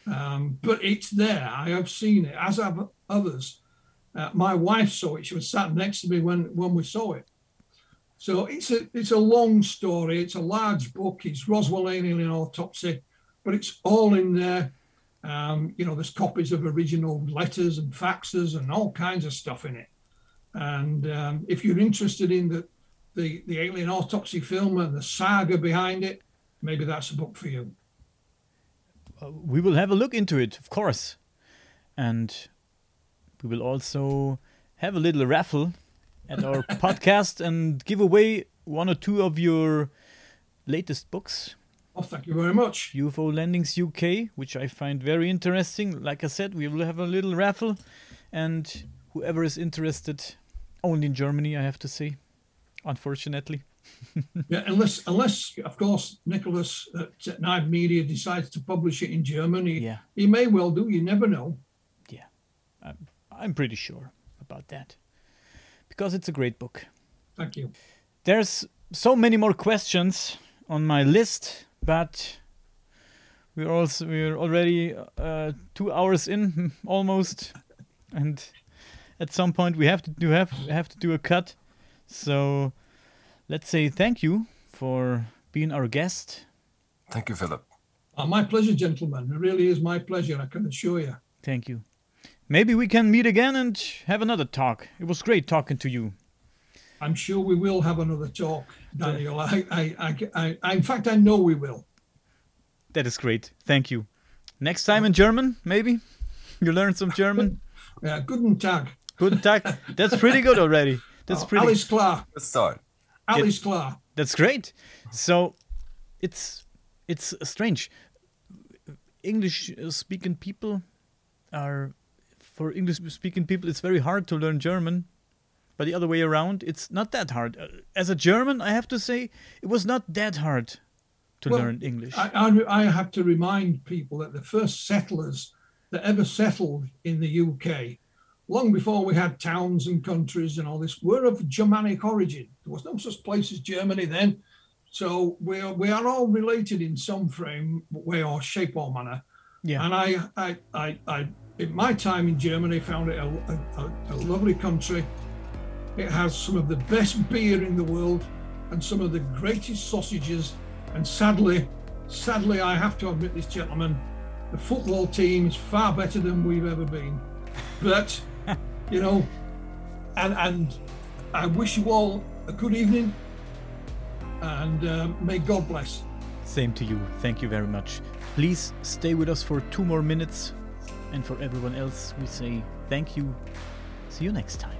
Um, but it's there. I have seen it, as have others. Uh, my wife saw it. She was sat next to me when when we saw it. So it's a it's a long story. It's a large book. It's Roswell Alien Autopsy, but it's all in there. Um, you know, there's copies of original letters and faxes and all kinds of stuff in it. And um, if you're interested in the the, the alien autopsy film and the saga behind it, maybe that's a book for you. Uh, we will have a look into it, of course. And we will also have a little raffle at our podcast and give away one or two of your latest books. Oh, thank you very much. UFO Landings UK, which I find very interesting. Like I said, we will have a little raffle, and whoever is interested, only in Germany, I have to say, unfortunately. yeah, unless, unless of course, Nicholas at Knife Media decides to publish it in Germany. Yeah. He may well do. You never know. Yeah, I'm, I'm pretty sure about that because it's a great book. Thank you. There's so many more questions on my list, but we're also we're already uh, two hours in almost, and at some point we have to do have have to do a cut. So let's say thank you for being our guest. Thank you, Philip. Uh, my pleasure, gentlemen. It really is my pleasure. I can assure you. Thank you. Maybe we can meet again and have another talk. It was great talking to you. I'm sure we will have another talk, Daniel. I, I, I, I, in fact, I know we will. That is great. Thank you. Next time in German, maybe? You learn some German? yeah, guten Tag. Guten Tag. That's pretty good already. That's oh, pretty. Alles klar. Let's start. Alles klar. That's great. So, it's it's strange. English speaking people are for English speaking people. It's very hard to learn German but the other way around, it's not that hard. Uh, as a German, I have to say, it was not that hard to well, learn English. I, I, I, have to remind people that the first settlers that ever settled in the UK, long before we had towns and countries and all this, we were of Germanic origin. There was no such place as Germany then. So we are, we are all related in some frame, way or shape or manner. Yeah. And I, I, I, I in my time in Germany, found it a, a, a lovely country it has some of the best beer in the world and some of the greatest sausages. And sadly, sadly, I have to admit this, gentlemen, the football team is far better than we've ever been. But, you know, and and I wish you all a good evening and uh, may God bless. Same to you. Thank you very much. Please stay with us for two more minutes. And for everyone else, we say thank you. See you next time.